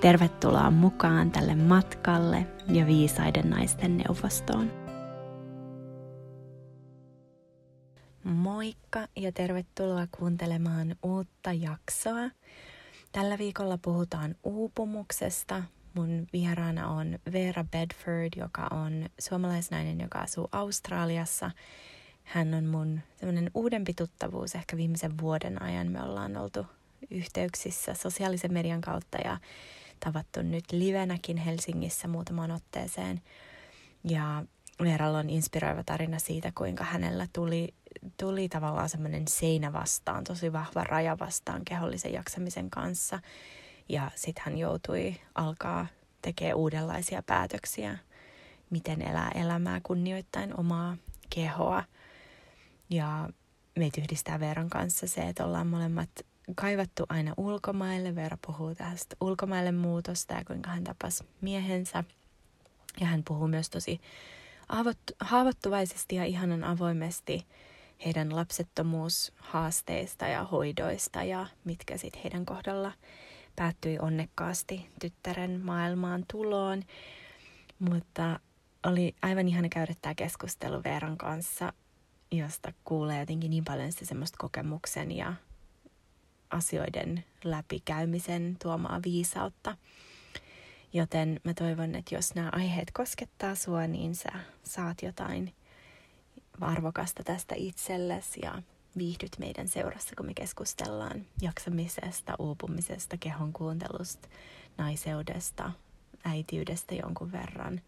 Tervetuloa mukaan tälle matkalle ja viisaiden naisten neuvostoon. Moikka ja tervetuloa kuuntelemaan uutta jaksoa. Tällä viikolla puhutaan uupumuksesta. Mun vieraana on Vera Bedford, joka on suomalaisnainen, joka asuu Australiassa. Hän on mun semmoinen uudempi tuttavuus ehkä viimeisen vuoden ajan. Me ollaan oltu yhteyksissä sosiaalisen median kautta ja tavattu nyt livenäkin Helsingissä muutamaan otteeseen. Ja Veeralla on inspiroiva tarina siitä, kuinka hänellä tuli, tuli tavallaan semmoinen seinä vastaan, tosi vahva raja vastaan kehollisen jaksamisen kanssa. Ja sitten hän joutui alkaa tekemään uudenlaisia päätöksiä, miten elää elämää kunnioittain omaa kehoa. Ja meitä yhdistää Veeran kanssa se, että ollaan molemmat kaivattu aina ulkomaille. Veera puhuu tästä ulkomaille muutosta ja kuinka hän tapasi miehensä. Ja hän puhuu myös tosi haavoittuvaisesti ja ihanan avoimesti heidän lapsettomuushaasteista ja hoidoista ja mitkä sitten heidän kohdalla päättyi onnekkaasti tyttären maailmaan tuloon. Mutta oli aivan ihana käydä tämä keskustelu Veeran kanssa, josta kuulee jotenkin niin paljon sitä semmoista kokemuksen ja asioiden läpikäymisen tuomaa viisautta. Joten mä toivon, että jos nämä aiheet koskettaa sua, niin sä saat jotain arvokasta tästä itsellesi ja viihdyt meidän seurassa, kun me keskustellaan jaksamisesta, uupumisesta, kehon kuuntelusta, naiseudesta, äitiydestä jonkun verran,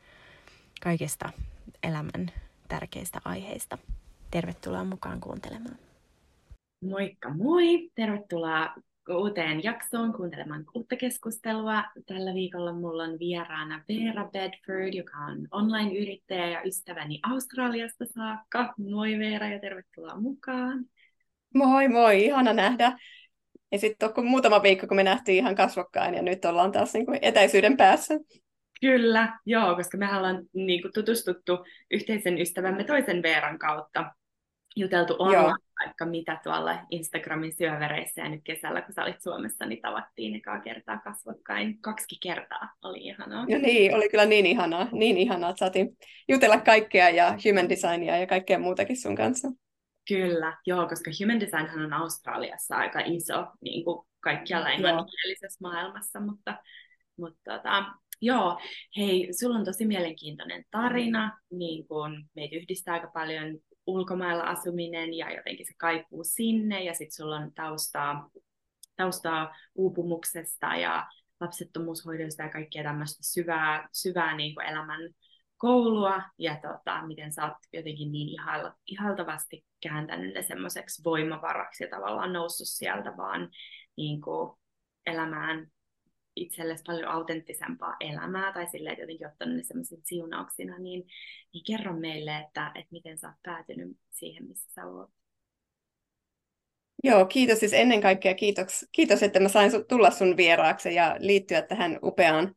kaikista elämän tärkeistä aiheista. Tervetuloa mukaan kuuntelemaan. Moikka moi! Tervetuloa uuteen jaksoon kuuntelemaan uutta keskustelua. Tällä viikolla mulla on vieraana Vera Bedford, joka on online-yrittäjä ja ystäväni Australiasta saakka. Moi Veera ja tervetuloa mukaan. Moi moi, ihana nähdä. Ja sitten on muutama viikko, kun me nähtiin ihan kasvokkain ja nyt ollaan taas niin kuin etäisyyden päässä. Kyllä, joo, koska me ollaan niin kuin, tutustuttu yhteisen ystävämme toisen Veeran kautta juteltu online vaikka mitä tuolla Instagramin syövereissä ja nyt kesällä, kun sä olit Suomessa, niin tavattiin ekaa kertaa kasvokkain. Kaksi kertaa oli ihanaa. Ja niin, oli kyllä niin ihanaa, niin ihanaa, että saatiin jutella kaikkea ja human designia ja kaikkea muutakin sun kanssa. Kyllä, joo, koska human design on Australiassa aika iso niin kuin kaikkialla englanninkielisessä maailmassa, mutta, mutta tota, Joo, hei, sulla on tosi mielenkiintoinen tarina, niin kun meitä yhdistää aika paljon ulkomailla asuminen ja jotenkin se kaipuu sinne ja sitten sulla on taustaa, taustaa uupumuksesta ja lapsettomuushoidosta ja kaikkea tämmöistä syvää, syvää niin kuin elämän koulua. Ja tota, miten sä oot jotenkin niin ihaltavasti kääntänyt ne semmoiseksi voimavaraksi ja tavallaan noussut sieltä vaan niin kuin elämään itsellesi paljon autenttisempaa elämää tai että jotenkin ottanut ne semmoiset siunauksina, niin, niin kerro meille, että, että miten sä oot päätynyt siihen, missä sä oot. Joo, kiitos siis ennen kaikkea kiitos, kiitos että mä sain tulla sun vieraaksi ja liittyä tähän upeaan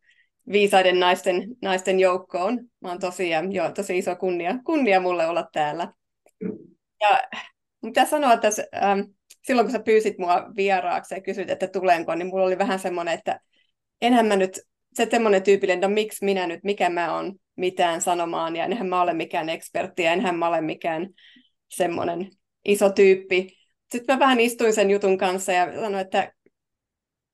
viisaiden naisten, naisten joukkoon. Mä oon tosiaan, joo, tosi iso kunnia, kunnia mulle olla täällä. Ja mitä sanoa tässä, ähm, silloin kun sä pyysit mua vieraaksi ja kysyit, että tulenko, niin mulla oli vähän semmoinen, että enhän mä nyt, se semmoinen tyypillinen, no miksi minä nyt, mikä mä on mitään sanomaan, ja enhän mä ole mikään ekspertti, ja enhän mä ole mikään semmoinen iso tyyppi. Sitten mä vähän istuin sen jutun kanssa ja sanoin, että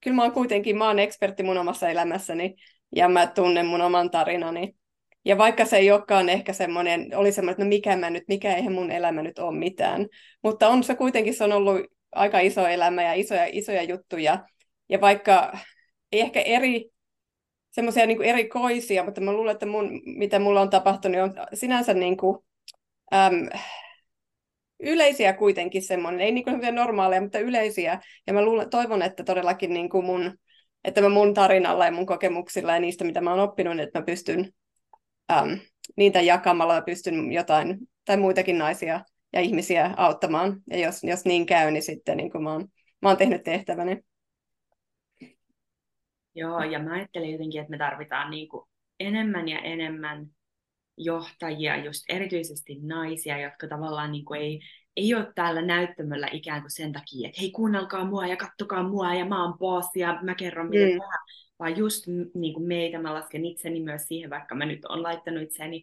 kyllä mä oon kuitenkin, mä oon ekspertti mun omassa elämässäni, ja mä tunnen mun oman tarinani. Ja vaikka se ei olekaan ehkä semmoinen, oli semmoinen, että no mikä mä nyt, mikä eihän mun elämä nyt ole mitään. Mutta on se kuitenkin, se on ollut aika iso elämä ja isoja, isoja juttuja. Ja vaikka ei ehkä eri, semmoisia niin erikoisia, mutta mä luulen, että mun, mitä mulla on tapahtunut, on sinänsä niin kuin, äm, yleisiä kuitenkin semmoinen, ei niin kuin normaaleja, mutta yleisiä. Ja mä luulen, toivon, että todellakin niin kuin mun, että mä mun tarinalla ja mun kokemuksilla ja niistä, mitä mä oon oppinut, että mä pystyn äm, niitä jakamalla ja pystyn jotain tai muitakin naisia ja ihmisiä auttamaan. Ja jos, jos niin käy, niin sitten niin kuin mä, oon, mä oon tehnyt tehtäväni. Joo, ja mä ajattelen jotenkin, että me tarvitaan niin kuin enemmän ja enemmän johtajia, just erityisesti naisia, jotka tavallaan niin kuin ei, ei ole täällä näyttämöllä ikään kuin sen takia, että hei kuunnelkaa mua ja kattokaa mua ja mä oon boss ja mä kerron miten mm. tehdään, vaan just niin kuin meitä, mä lasken itseni myös siihen, vaikka mä nyt on laittanut itseni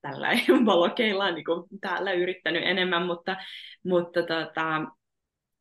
tällä valokeilla niin kuin täällä yrittänyt enemmän, mutta, mutta tota,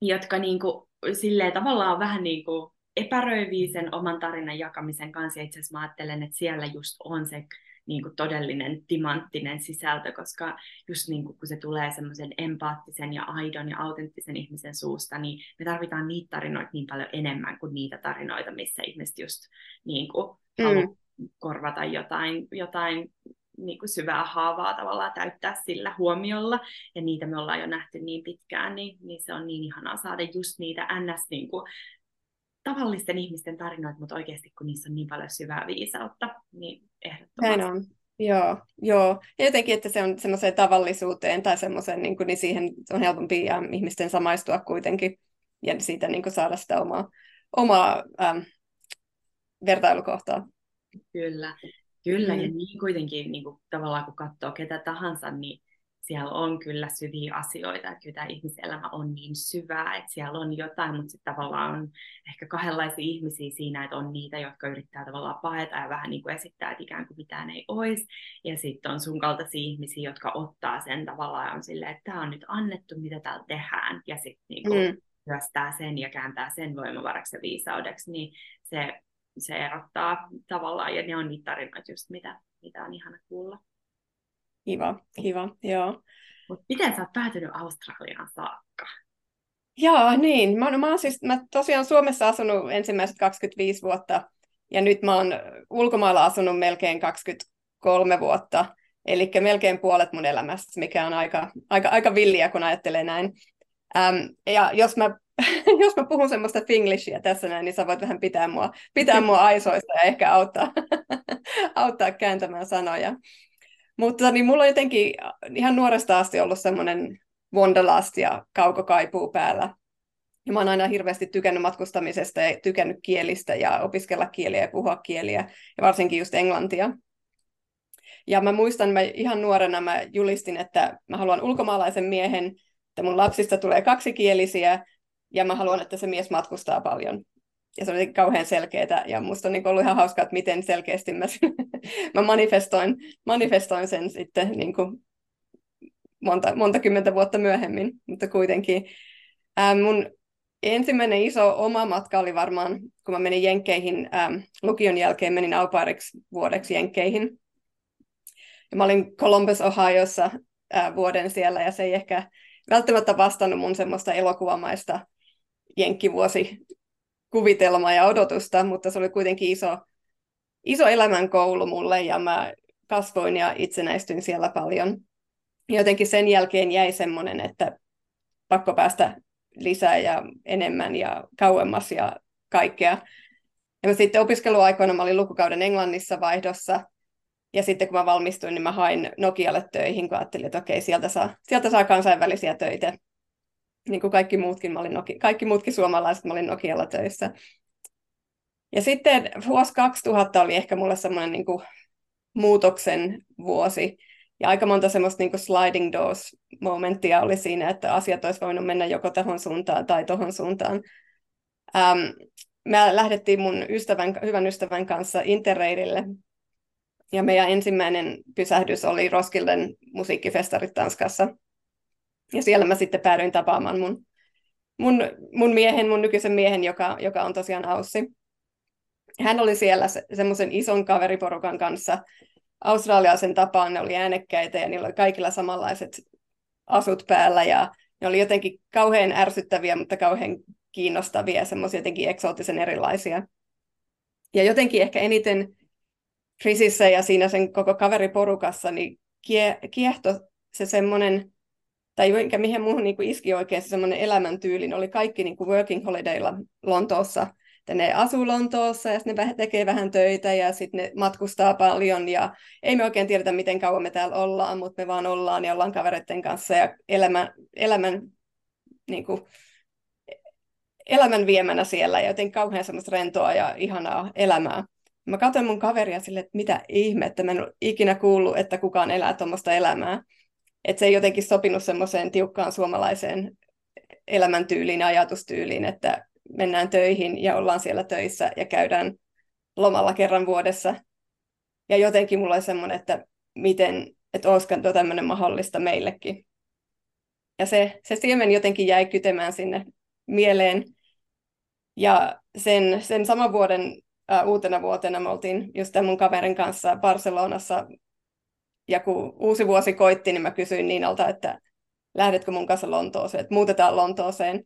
jotka niin kuin, silleen tavallaan vähän niin kuin epäröivii sen oman tarinan jakamisen kanssa, ja itse asiassa mä ajattelen, että siellä just on se niin kuin todellinen timanttinen sisältö, koska just niin kuin, kun se tulee semmoisen empaattisen ja aidon ja autenttisen ihmisen suusta, niin me tarvitaan niitä tarinoita niin paljon enemmän kuin niitä tarinoita, missä ihmiset just niin kuin, mm. korvata jotain, jotain niin kuin syvää haavaa tavallaan täyttää sillä huomiolla, ja niitä me ollaan jo nähty niin pitkään, niin, niin se on niin ihanaa saada just niitä ns. Niin kuin, tavallisten ihmisten tarinoita, mutta oikeasti kun niissä on niin paljon syvää viisautta, niin ehdottomasti. Näin on. Joo, joo. Ja jotenkin, että se on semmoiseen tavallisuuteen tai semmoiseen, niin, kuin, niin siihen on helpompi ja ihmisten samaistua kuitenkin ja siitä niin kuin saada sitä omaa, omaa ähm, vertailukohtaa. Kyllä, kyllä. Mm. Ja niin kuitenkin niin kuin, tavallaan kun katsoo ketä tahansa, niin siellä on kyllä syviä asioita, että kyllä tämä ihmiselämä on niin syvää, että siellä on jotain, mutta sitten tavallaan on ehkä kahdenlaisia ihmisiä siinä, että on niitä, jotka yrittää tavallaan paeta ja vähän niin kuin esittää, että ikään kuin mitään ei olisi, ja sitten on sun kaltaisia ihmisiä, jotka ottaa sen tavallaan ja on silleen, että tämä on nyt annettu, mitä täällä tehdään, ja sitten niin kuin mm. työstää sen ja kääntää sen voimavaraksi ja viisaudeksi, niin se, se erottaa tavallaan, ja ne on niitä tarinoita just, mitä, mitä on ihana kuulla. Kiva, kiva, joo. Mut miten sä oot päätynyt Australiaan saakka? Joo, niin. Mä, mä, oon siis, mä tosiaan Suomessa asunut ensimmäiset 25 vuotta, ja nyt mä oon ulkomailla asunut melkein 23 vuotta, eli melkein puolet mun elämästä, mikä on aika, aika, aika villiä, kun ajattelee näin. Ähm, ja jos mä, jos mä puhun semmoista finglishia tässä näin, niin sä voit vähän pitää mua, pitää mua aisoista ja ehkä auttaa, auttaa kääntämään sanoja. Mutta niin mulla on jotenkin ihan nuoresta asti ollut semmoinen wanderlust ja kaukokaipuu päällä. Ja mä oon aina hirveästi tykännyt matkustamisesta ja tykännyt kielistä ja opiskella kieliä ja puhua kieliä, ja varsinkin just englantia. Ja mä muistan, mä ihan nuorena mä julistin, että mä haluan ulkomaalaisen miehen, että mun lapsista tulee kaksikielisiä, ja mä haluan, että se mies matkustaa paljon ja se oli kauhean selkeää, ja musta on niin ollut ihan hauskaa, että miten selkeästi mä, mä manifestoin, manifestoin sen sitten niin kuin monta, monta kymmentä vuotta myöhemmin, mutta kuitenkin. Ää, mun ensimmäinen iso oma matka oli varmaan, kun mä menin Jenkkeihin ää, lukion jälkeen, menin aupairiksi vuodeksi Jenkkeihin. Ja mä olin Columbus, Ohiossa ää, vuoden siellä, ja se ei ehkä välttämättä vastannut mun semmoista elokuvamaista jenkkivuosi kuvitelmaa ja odotusta, mutta se oli kuitenkin iso, iso elämänkoulu mulle ja mä kasvoin ja itsenäistyin siellä paljon. Jotenkin sen jälkeen jäi semmoinen, että pakko päästä lisää ja enemmän ja kauemmas ja kaikkea. Ja mä sitten opiskeluaikoina mä olin lukukauden Englannissa vaihdossa. Ja sitten kun mä valmistuin, niin mä hain Nokialle töihin, kun ajattelin, että okei, sieltä saa, sieltä saa kansainvälisiä töitä niin kuin kaikki muutkin, mä olin Noki, kaikki muutkin suomalaiset, mä olin Nokialla töissä. Ja sitten vuosi 2000 oli ehkä mulle semmoinen niin kuin muutoksen vuosi. Ja aika monta semmoista niin kuin sliding doors momenttia oli siinä, että asiat olisi voinut mennä joko tähän suuntaan tai tuohon suuntaan. Ähm, me lähdettiin mun ystävän, hyvän ystävän kanssa Interrailille. Ja meidän ensimmäinen pysähdys oli Roskilden musiikkifestarit Tanskassa. Ja siellä mä sitten päädyin tapaamaan mun, mun, mun miehen, mun nykyisen miehen, joka, joka on tosiaan Aussi. Hän oli siellä se, semmoisen ison kaveriporukan kanssa australialaisen tapaan, ne oli äänekkäitä ja niillä oli kaikilla samanlaiset asut päällä ja ne oli jotenkin kauhean ärsyttäviä, mutta kauhean kiinnostavia, semmoisia jotenkin eksoottisen erilaisia. Ja jotenkin ehkä eniten Chrisissä ja siinä sen koko kaveriporukassa niin kie, kiehto se semmoinen tai mikä mihin muuhun niin kuin iski oikein se semmoinen elämäntyyli, oli kaikki niin kuin working holidaylla Lontoossa. Että ne asuu Lontoossa ja ne tekee vähän töitä ja sitten ne matkustaa paljon. Ja ei me oikein tiedetä, miten kauan me täällä ollaan, mutta me vaan ollaan ja ollaan kavereiden kanssa. Ja elämä, elämän, niin kuin, elämän viemänä siellä. Ja jotenkin kauhean semmoista rentoa ja ihanaa elämää. Mä katsoin mun kaveria sille, että mitä ihmettä, mä en ole ikinä kuullut, että kukaan elää tuommoista elämää. Että se ei jotenkin sopinut semmoiseen tiukkaan suomalaiseen elämäntyyliin ja ajatustyyliin, että mennään töihin ja ollaan siellä töissä ja käydään lomalla kerran vuodessa. Ja jotenkin mulla oli semmoinen, että miten, että olisiko tuo tämmöinen mahdollista meillekin. Ja se, se siemen jotenkin jäi kytemään sinne mieleen. Ja sen, sen saman vuoden ää, uutena vuotena me oltiin just tämän mun kaverin kanssa Barcelonassa. Ja kun uusi vuosi koitti, niin mä kysyin Niinalta, että lähdetkö mun kanssa Lontooseen, että muutetaan Lontooseen.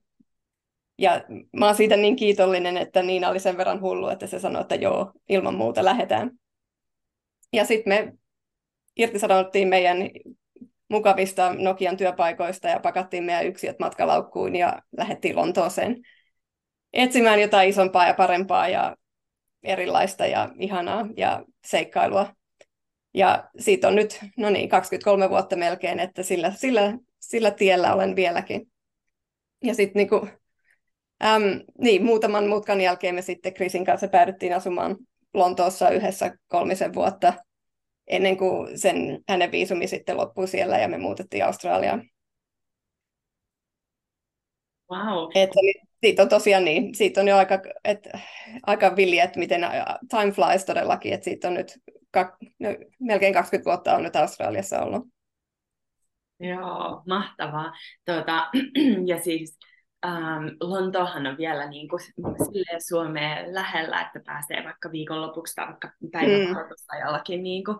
Ja mä oon siitä niin kiitollinen, että Niina oli sen verran hullu, että se sanoi, että joo, ilman muuta lähdetään. Ja sitten me irtisanouttiin meidän mukavista Nokian työpaikoista ja pakattiin meidän yksiöt matkalaukkuun ja lähdettiin Lontooseen etsimään jotain isompaa ja parempaa ja erilaista ja ihanaa ja seikkailua. Ja siitä on nyt, no niin, 23 vuotta melkein, että sillä, sillä, sillä tiellä olen vieläkin. Ja sitten niinku, äm, niin, muutaman mutkan jälkeen me sitten Krisin kanssa päädyttiin asumaan Lontoossa yhdessä kolmisen vuotta ennen kuin sen, hänen viisumi sitten loppui siellä ja me muutettiin Australiaan. Wow. Et, siitä on tosiaan niin, siitä on jo aika, et, aika villi, että miten time flies todellakin, että siitä on nyt kak, no, melkein 20 vuotta on nyt Australiassa ollut. Joo, mahtavaa. Tuota, ja siis ähm, Lontoohan on vielä niin kuin, Suomeen lähellä, että pääsee vaikka viikonlopuksi tai vaikka päivävaroitusajallakin niin kuin,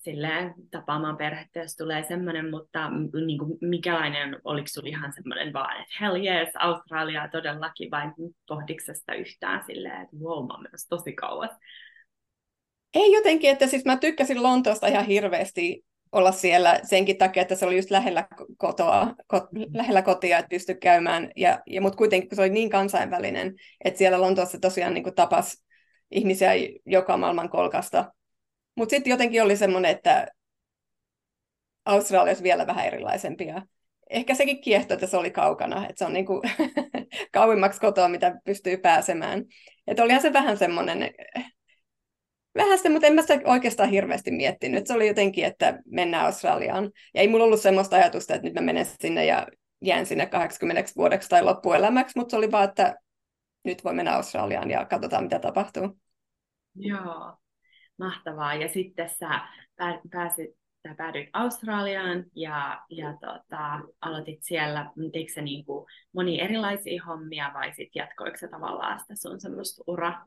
silleen tapaamaan perhettä, jos tulee semmoinen, mutta niin kuin, mikälainen, oliko sinulla ihan semmoinen vaan, että hell yes, Australiaa todellakin, vai pohditko sitä yhtään silleen, että wow, mä tosi kauas? Ei jotenkin, että siis mä tykkäsin Lontoosta ihan hirveästi olla siellä senkin takia, että se oli just lähellä, kotoa, ko, lähellä kotia, että pystyi käymään. Ja, ja, mutta kuitenkin kun se oli niin kansainvälinen, että siellä Lontoossa tosiaan niin tapas ihmisiä joka maailman kolkasta. Mutta sitten jotenkin oli semmoinen, että Australia olisi vielä vähän erilaisempia. Ehkä sekin kiehtoi, että se oli kaukana, että se on niin kuin kauimmaksi kotoa, mitä pystyy pääsemään. Että olihan se vähän semmoinen vähän sitä, mutta en mä sitä oikeastaan hirveästi miettinyt. Se oli jotenkin, että mennään Australiaan. Ja ei mulla ollut semmoista ajatusta, että nyt mä menen sinne ja jään sinne 80 vuodeksi tai loppuelämäksi, mutta se oli vaan, että nyt voi mennä Australiaan ja katsotaan, mitä tapahtuu. Joo, mahtavaa. Ja sitten sä pääsit, sä päädyit Australiaan ja, ja tota, aloitit siellä, teikö sä niin kuin moni erilaisia hommia vai sitten jatkoiko sä tavallaan sitä sun semmoista ura,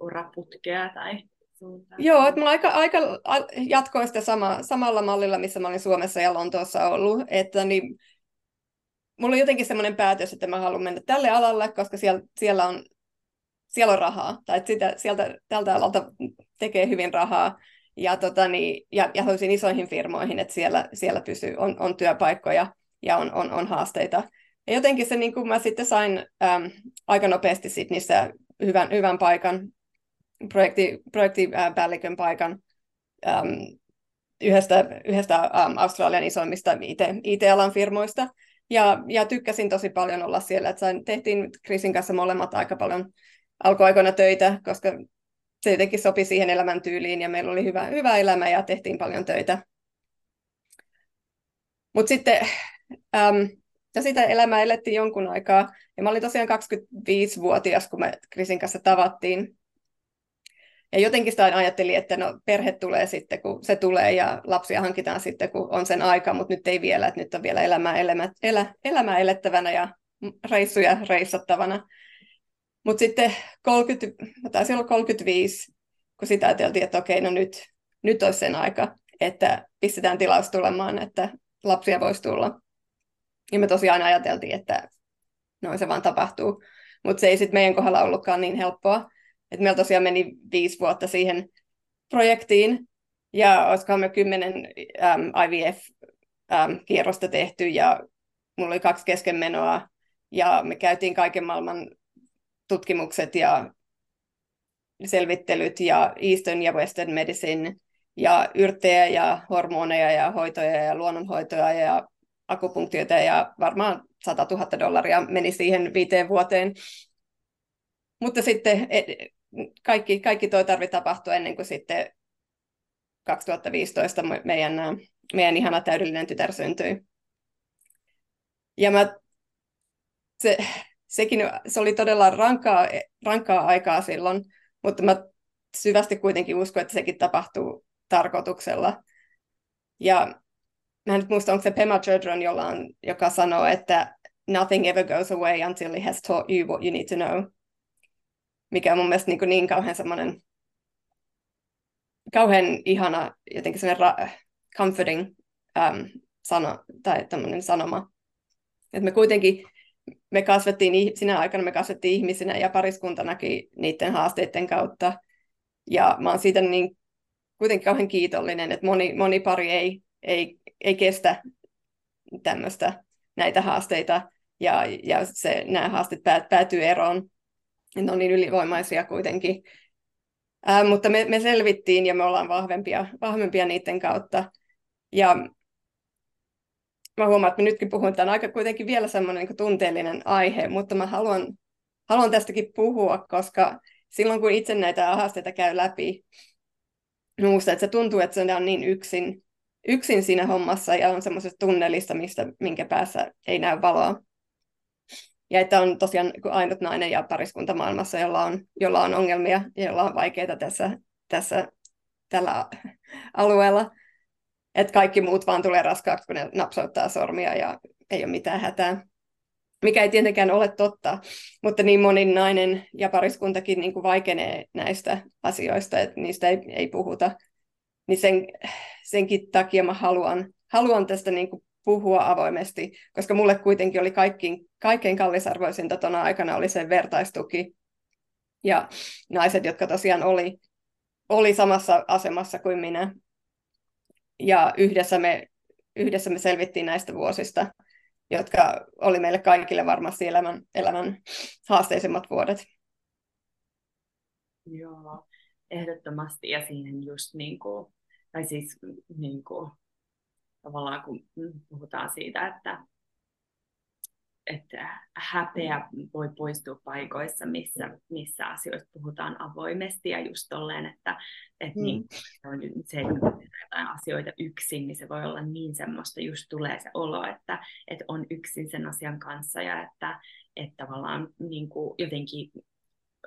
uraputkea tai suuntaan. Joo, että mä aika, aika jatkoin sitä sama, samalla mallilla, missä mä olin Suomessa ja Lontoossa ollut. Että niin, mulla on jotenkin semmoinen päätös, että mä haluan mennä tälle alalle, koska siellä, siellä, on, siellä on rahaa. Tai että sitä, sieltä, tältä alalta tekee hyvin rahaa. Ja, tota, niin, ja, ja haluaisin isoihin firmoihin, että siellä, siellä pysyy, on, on työpaikkoja ja on, on, on haasteita. Ja jotenkin se, niin kuin mä sitten sain äm, aika nopeasti sit niissä hyvän, hyvän paikan projekti, projektipäällikön paikan äm, yhdestä, yhdestä äm, Australian isoimmista IT, IT-alan firmoista. Ja, ja tykkäsin tosi paljon olla siellä. Että sain, tehtiin Krisin kanssa molemmat aika paljon alkuaikoina töitä, koska se jotenkin sopi siihen elämäntyyliin ja meillä oli hyvä, hyvä elämä ja tehtiin paljon töitä. Mutta sitten äm, ja sitä elämää elettiin jonkun aikaa. Ja mä olin tosiaan 25-vuotias, kun me Krisin kanssa tavattiin. Ja jotenkin sitä ajattelin, että no perhe tulee sitten, kun se tulee ja lapsia hankitaan sitten, kun on sen aika, mutta nyt ei vielä, että nyt on vielä elämää, elämä, elä, elämää elettävänä ja reissuja reissattavana. Mutta sitten 30, taisi olla 35, kun sitä ajateltiin, että okei, no nyt, nyt olisi sen aika, että pistetään tilaus tulemaan, että lapsia voisi tulla. Ja me tosiaan ajateltiin, että noin se vaan tapahtuu. Mutta se ei sitten meidän kohdalla ollutkaan niin helppoa. Et meillä tosiaan meni viisi vuotta siihen projektiin, ja olisikohan me kymmenen äm, IVF-kierrosta tehty, ja mulla oli kaksi keskenmenoa, ja me käytiin kaiken maailman tutkimukset ja selvittelyt ja Eastern ja Western Medicine ja yrttejä ja hormoneja ja hoitoja ja luonnonhoitoja ja akupunktioita ja varmaan 100 000 dollaria meni siihen viiteen vuoteen. Mutta sitten e, kaikki, kaikki toi tarvi tapahtua ennen kuin sitten 2015 meidän, meidän ihana täydellinen tytär syntyi. Ja mä, se, sekin, se oli todella rankkaa, rankkaa aikaa silloin, mutta mä syvästi kuitenkin uskon, että sekin tapahtuu tarkoituksella. Ja mä en nyt muista, onko se Pema Chodron, jolla on, joka sanoo, että nothing ever goes away until it has taught you what you need to know. Mikä on mun mielestä niin, niin kauhean semmoinen kauhean ihana, jotenkin semmoinen ra- comforting um, sano, tai tämmöinen sanoma. Että me kuitenkin, me kasvettiin, sinä aikana me kasvettiin ihmisinä ja pariskuntanakin niiden haasteiden kautta. Ja mä oon siitä niin kuitenkin kauhean kiitollinen, että moni, moni pari ei, ei, ei kestä tämmöistä, näitä haasteita, ja, ja se, nämä haasteet päät, päätyy eroon. Ne on niin ylivoimaisia kuitenkin. Ää, mutta me, me selvittiin ja me ollaan vahvempia, vahvempia niiden kautta. Ja mä huomaan, että mä nytkin puhun, että on aika kuitenkin vielä semmoinen niin tunteellinen aihe, mutta mä haluan, haluan tästäkin puhua, koska silloin kun itse näitä haasteita käy läpi, muusta, että se tuntuu, että se on niin yksin, yksin siinä hommassa ja on semmoisessa tunnelissa, mistä, minkä päässä ei näy valoa. Ja että on tosiaan ainut nainen ja pariskunta maailmassa, jolla on, jolla on ongelmia ja jolla on vaikeita tässä, tässä tällä alueella. Että kaikki muut vaan tulee raskaaksi, kun ne napsauttaa sormia ja ei ole mitään hätää. Mikä ei tietenkään ole totta, mutta niin moni nainen ja pariskuntakin niin kuin vaikenee näistä asioista, että niistä ei, ei puhuta. Niin sen, senkin takia mä haluan, haluan tästä niin kuin puhua avoimesti, koska mulle kuitenkin oli kaikkein, kaikkein kallisarvoisinta tuona aikana oli se vertaistuki. Ja naiset, jotka tosiaan oli, oli samassa asemassa kuin minä. Ja yhdessä me, yhdessä me selvittiin näistä vuosista, jotka oli meille kaikille varmasti elämän, elämän haasteisimmat vuodet. Joo, ehdottomasti. Ja siinä just niin kuin, tai siis niin kuin, tavallaan kun puhutaan siitä, että, että häpeä voi poistua paikoissa, missä, missä asioista puhutaan avoimesti ja just tolleen, että, että mm. niin, on se, että jotain asioita yksin, niin se voi olla niin semmoista, just tulee se olo, että, että on yksin sen asian kanssa ja että, että tavallaan niin kuin jotenkin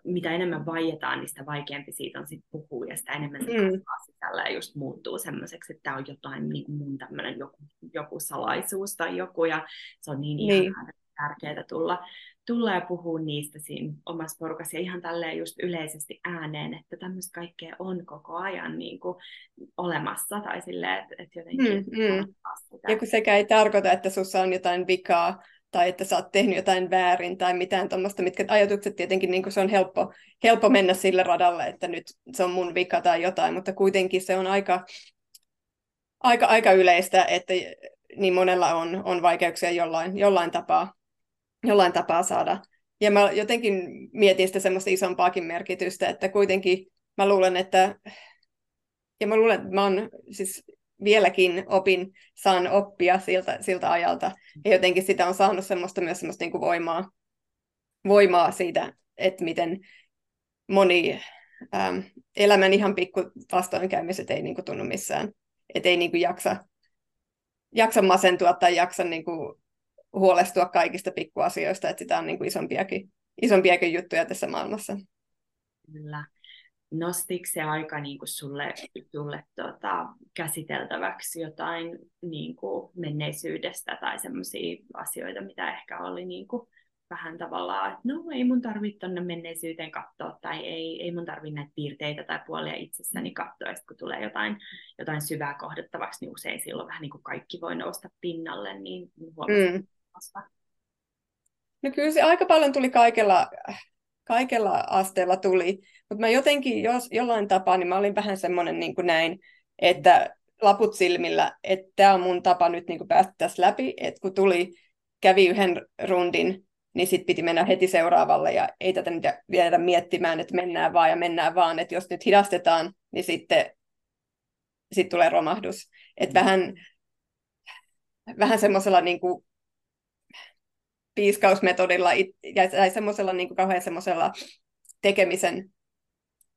mitä enemmän vaietaan, niin sitä vaikeampi siitä on sitten puhua ja sitä enemmän se mm. kasvaa sisällä ja just muuttuu semmoiseksi, että tämä on jotain niin kuin mun tämmöinen joku, joku salaisuus tai joku ja se on niin, niin. ihanaa tärkeää tulla, tulla ja puhua niistä siinä omassa porukassa ja ihan tälleen just yleisesti ääneen, että tämmöistä kaikkea on koko ajan niin kuin olemassa tai silleen, että, että jotenkin mm, mm. Ja kun sekä ei tarkoita, että sussa on jotain vikaa, tai että sä oot tehnyt jotain väärin tai mitään tuommoista, mitkä ajatukset tietenkin niin se on helppo, helppo mennä sille radalle, että nyt se on mun vika tai jotain, mutta kuitenkin se on aika, aika, aika yleistä, että niin monella on, on vaikeuksia jollain, jollain, tapaa, jollain tapaa saada. Ja mä jotenkin mietin sitä semmoista isompaakin merkitystä, että kuitenkin mä luulen, että ja mä luulen, että mä oon siis vieläkin opin, saan oppia siltä, siltä ajalta. Ja jotenkin sitä on saanut semmoista myös semmoista niin kuin voimaa, voimaa siitä, että miten moni ähm, elämän ihan pikku vastoinkäymiset ei niin kuin, tunnu missään. Että ei niin kuin, jaksa, jaksa masentua tai jaksa niin kuin, huolestua kaikista pikkuasioista, että sitä on niin kuin, isompiakin, isompiakin juttuja tässä maailmassa. Kyllä nostiko se aika niin kuin sulle, sulle tota, käsiteltäväksi jotain niin kuin menneisyydestä tai sellaisia asioita, mitä ehkä oli niin kuin, vähän tavallaan, että no ei mun tarvitse tuonne menneisyyteen katsoa tai ei, ei mun tarvitse näitä piirteitä tai puolia itsessäni katsoa. Ja kun tulee jotain, jotain syvää kohdattavaksi, niin usein silloin vähän niin kuin kaikki voi nousta pinnalle, niin huomasin mm. No kyllä se aika paljon tuli kaikella, kaikella asteella tuli. Mutta mä jotenkin jos, jollain tapaa, niin mä olin vähän semmoinen niin kuin näin, että laput silmillä, että tämä on mun tapa nyt niin kuin päästä tässä läpi, että kun tuli, kävi yhden rundin niin sitten piti mennä heti seuraavalle ja ei tätä nyt jäädä miettimään, että mennään vaan ja mennään vaan, että jos nyt hidastetaan, niin sitten sit tulee romahdus. Että vähän, vähän semmoisella niin kuin piiskausmetodilla ja semmoisella niin kauhean semmoisella tekemisen,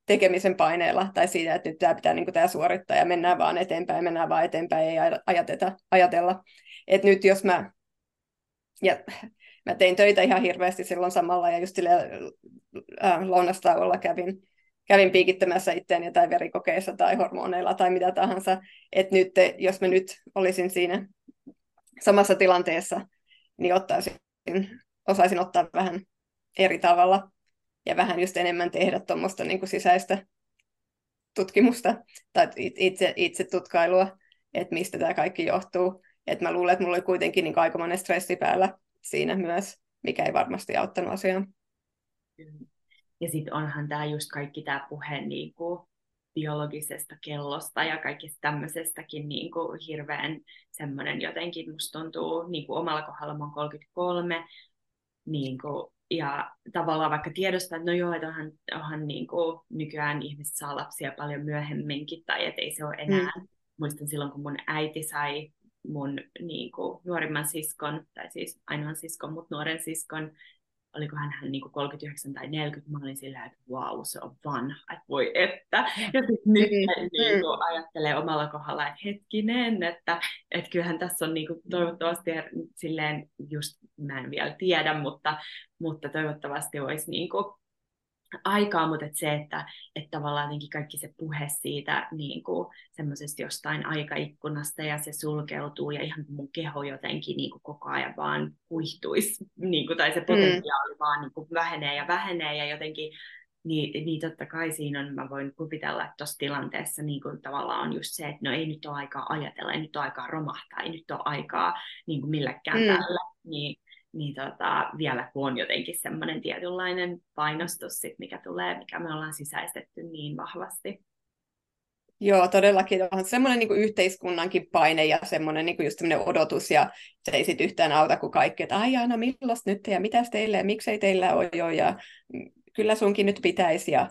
tekemisen paineella tai siitä, että nyt tämä pitää niin kuin tämä suorittaa ja mennään vaan eteenpäin, mennään vaan eteenpäin, ei ajateta, ajatella. Että nyt jos mä, ja mä tein töitä ihan hirveästi silloin samalla ja just äh, lounastauolla kävin, kävin piikittämässä itseäni jotain verikokeissa tai hormoneilla tai mitä tahansa. Että nyt, jos mä nyt olisin siinä samassa tilanteessa, niin ottaisin, osaisin ottaa vähän eri tavalla ja vähän just enemmän tehdä tuommoista niin sisäistä tutkimusta tai itse, itse tutkailua, että mistä tämä kaikki johtuu. Et mä luulen, että mulla oli kuitenkin niin aikamoinen stressi päällä siinä myös, mikä ei varmasti auttanut asiaan. Ja sitten onhan tämä just kaikki tämä puhe niin kuin biologisesta kellosta ja kaikista tämmöisestäkin niin kuin hirveän semmoinen jotenkin, musta tuntuu niin kuin omalla kohdalla mä oon 33, niin kuin, ja tavallaan vaikka tiedostaa, että no joo, että onhan, onhan niin kuin, nykyään ihmiset saa lapsia paljon myöhemminkin, tai että ei se ole enää, mm. muistan silloin kun mun äiti sai mun niin kuin, nuorimman siskon, tai siis ainoan siskon, mutta nuoren siskon, olikohan hän niin kuin 39 tai 40, mä olin sillä, että vau, wow, se on vanha, että voi että. Ja sitten nyt mm, niin kuin, mm. ajattelee omalla kohdalla, että hetkinen, että, että kyllähän tässä on niin kuin, toivottavasti silleen, just mä en vielä tiedä, mutta, mutta toivottavasti olisi niin kuin, aikaa, mutta et se, että, että tavallaan kaikki se puhe siitä niin kuin semmoisesta jostain aikaikkunasta ja se sulkeutuu ja ihan mun keho jotenkin niin kuin koko ajan vaan kuihtuisi, niin kuin, tai se mm. potentiaali mm. vaan niin kuin vähenee ja vähenee ja jotenkin niin, niin totta kai siinä on, mä voin kuvitella, että tuossa tilanteessa niin kuin tavallaan on just se, että no ei nyt ole aikaa ajatella, ei nyt ole aikaa romahtaa, ei nyt ole aikaa niin kuin millekään mm. tällä. Niin, niin tota, vielä kun on jotenkin semmoinen tietynlainen painostus, sit, mikä tulee, mikä me ollaan sisäistetty niin vahvasti. Joo, todellakin. On semmoinen niin yhteiskunnankin paine ja semmoinen niin just semmoinen odotus, ja se ei sitten yhtään auta kuin kaikki, että ai no milloin nyt, ja mitäs teille, ja miksei teillä ole jo, ja kyllä sunkin nyt pitäisi, ja,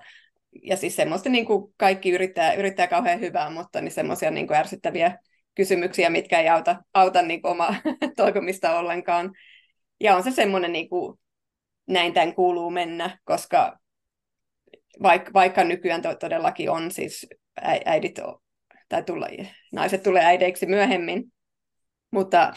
ja siis semmoista niin kuin kaikki yrittää, yrittää kauhean hyvää, mutta niin semmoisia niin ärsyttäviä kysymyksiä, mitkä ei auta, auta niin omaa toipumista ollenkaan. Ja on se semmoinen, niin kuin, näin tämän kuuluu mennä, koska vaikka, vaikka nykyään to, todellakin on siis äidit tai tulla, naiset tulee äideiksi myöhemmin, mutta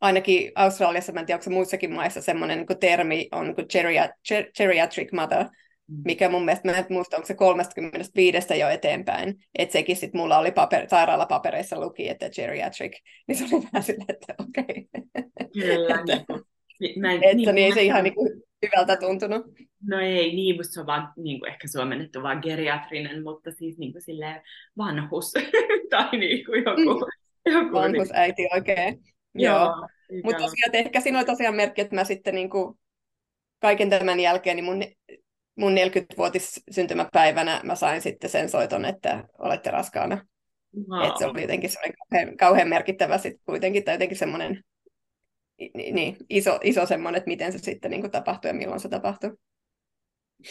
ainakin Australiassa, mä en tiedä, onko se muissakin maissa semmoinen niin termi on niin geriat- geriatric mother, mm. mikä mun mielestä, mä en muista, onko se 35 jo eteenpäin, että sekin sitten mulla oli paper, sairaalapapereissa luki, että geriatric, niin se oli vähän silleen, että okei. Okay. Kyllä, Mä en, että niin, niin ei se ihan niin kuin hyvältä tuntunut. No ei, niin musta se on vaan niin kuin ehkä suomennettu vaan geriatrinen, mutta siis niin kuin silleen vanhus tai niin kuin joku. Mm. joku Vanhusäiti niin... oikein. Joo. Joo. Mutta tosiaan ehkä siinä oli tosiaan merkki, että mä sitten niin kuin kaiken tämän jälkeen niin mun, mun 40-vuotis syntymäpäivänä mä sain sitten sen soiton, että olette raskaana. Wow. Et se oli jotenkin kauhean, kauhean merkittävä sitten kuitenkin, tai jotenkin semmoinen niin, iso, iso semmoinen, että miten se sitten niin kuin tapahtui ja milloin se tapahtui.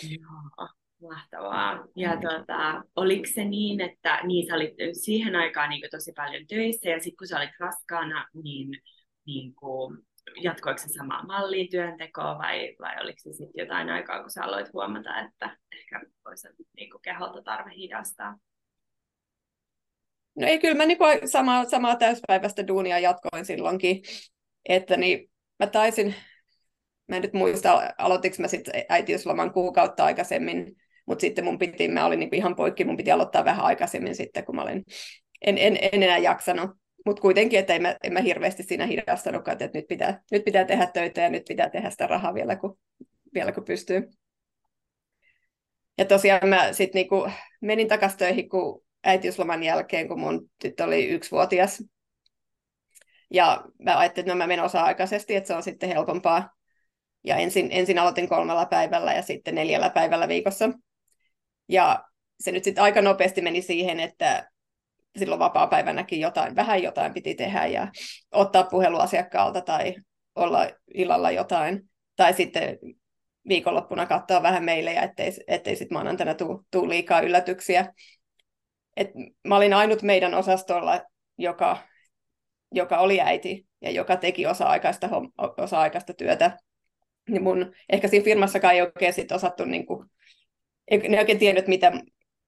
Joo, mahtavaa. Ja tuota, oliko se niin, että niin sä olit siihen aikaan niin tosi paljon töissä ja sitten kun sä olit raskaana, niin, niin kuin, jatkoiko se samaa malliin työntekoa vai, vai oliko se sitten jotain aikaa, kun sä aloit huomata, että ehkä olisi niin kuin keholta tarve hidastaa? No ei, kyllä mä niin samaa, samaa täyspäiväistä duunia jatkoin silloinkin että niin mä taisin, mä en nyt muista, aloitinko mä sitten äitiysloman kuukautta aikaisemmin, mutta sitten mun piti, mä olin niinku ihan poikki, mun piti aloittaa vähän aikaisemmin sitten, kun mä olin, en, en, en enää jaksanut. Mutta kuitenkin, että en mä, en mä hirveästi siinä hidastanutkaan, että nyt pitää, nyt pitää tehdä töitä ja nyt pitää tehdä sitä rahaa vielä, kun, vielä kun pystyy. Ja tosiaan mä sitten niinku menin takaisin töihin, kun äitiysloman jälkeen, kun mun tyttö oli yksivuotias, ja mä ajattelin, että no mä menen osa-aikaisesti, että se on sitten helpompaa. Ja ensin, ensin aloitin kolmella päivällä ja sitten neljällä päivällä viikossa. Ja se nyt sitten aika nopeasti meni siihen, että silloin vapaa-päivänäkin jotain, vähän jotain piti tehdä ja ottaa puhelu asiakkaalta tai olla illalla jotain. tai sitten viikonloppuna katsoa vähän meille, ja ettei, ettei sitten maanantaina tule liikaa yllätyksiä. Et mä olin ainut meidän osastolla, joka, joka oli äiti ja joka teki osa-aikaista, osa-aikaista työtä. Niin mun, ehkä siinä firmassakaan ei oikein sit osattu, niin kuin, ei oikein tiennyt, mitä,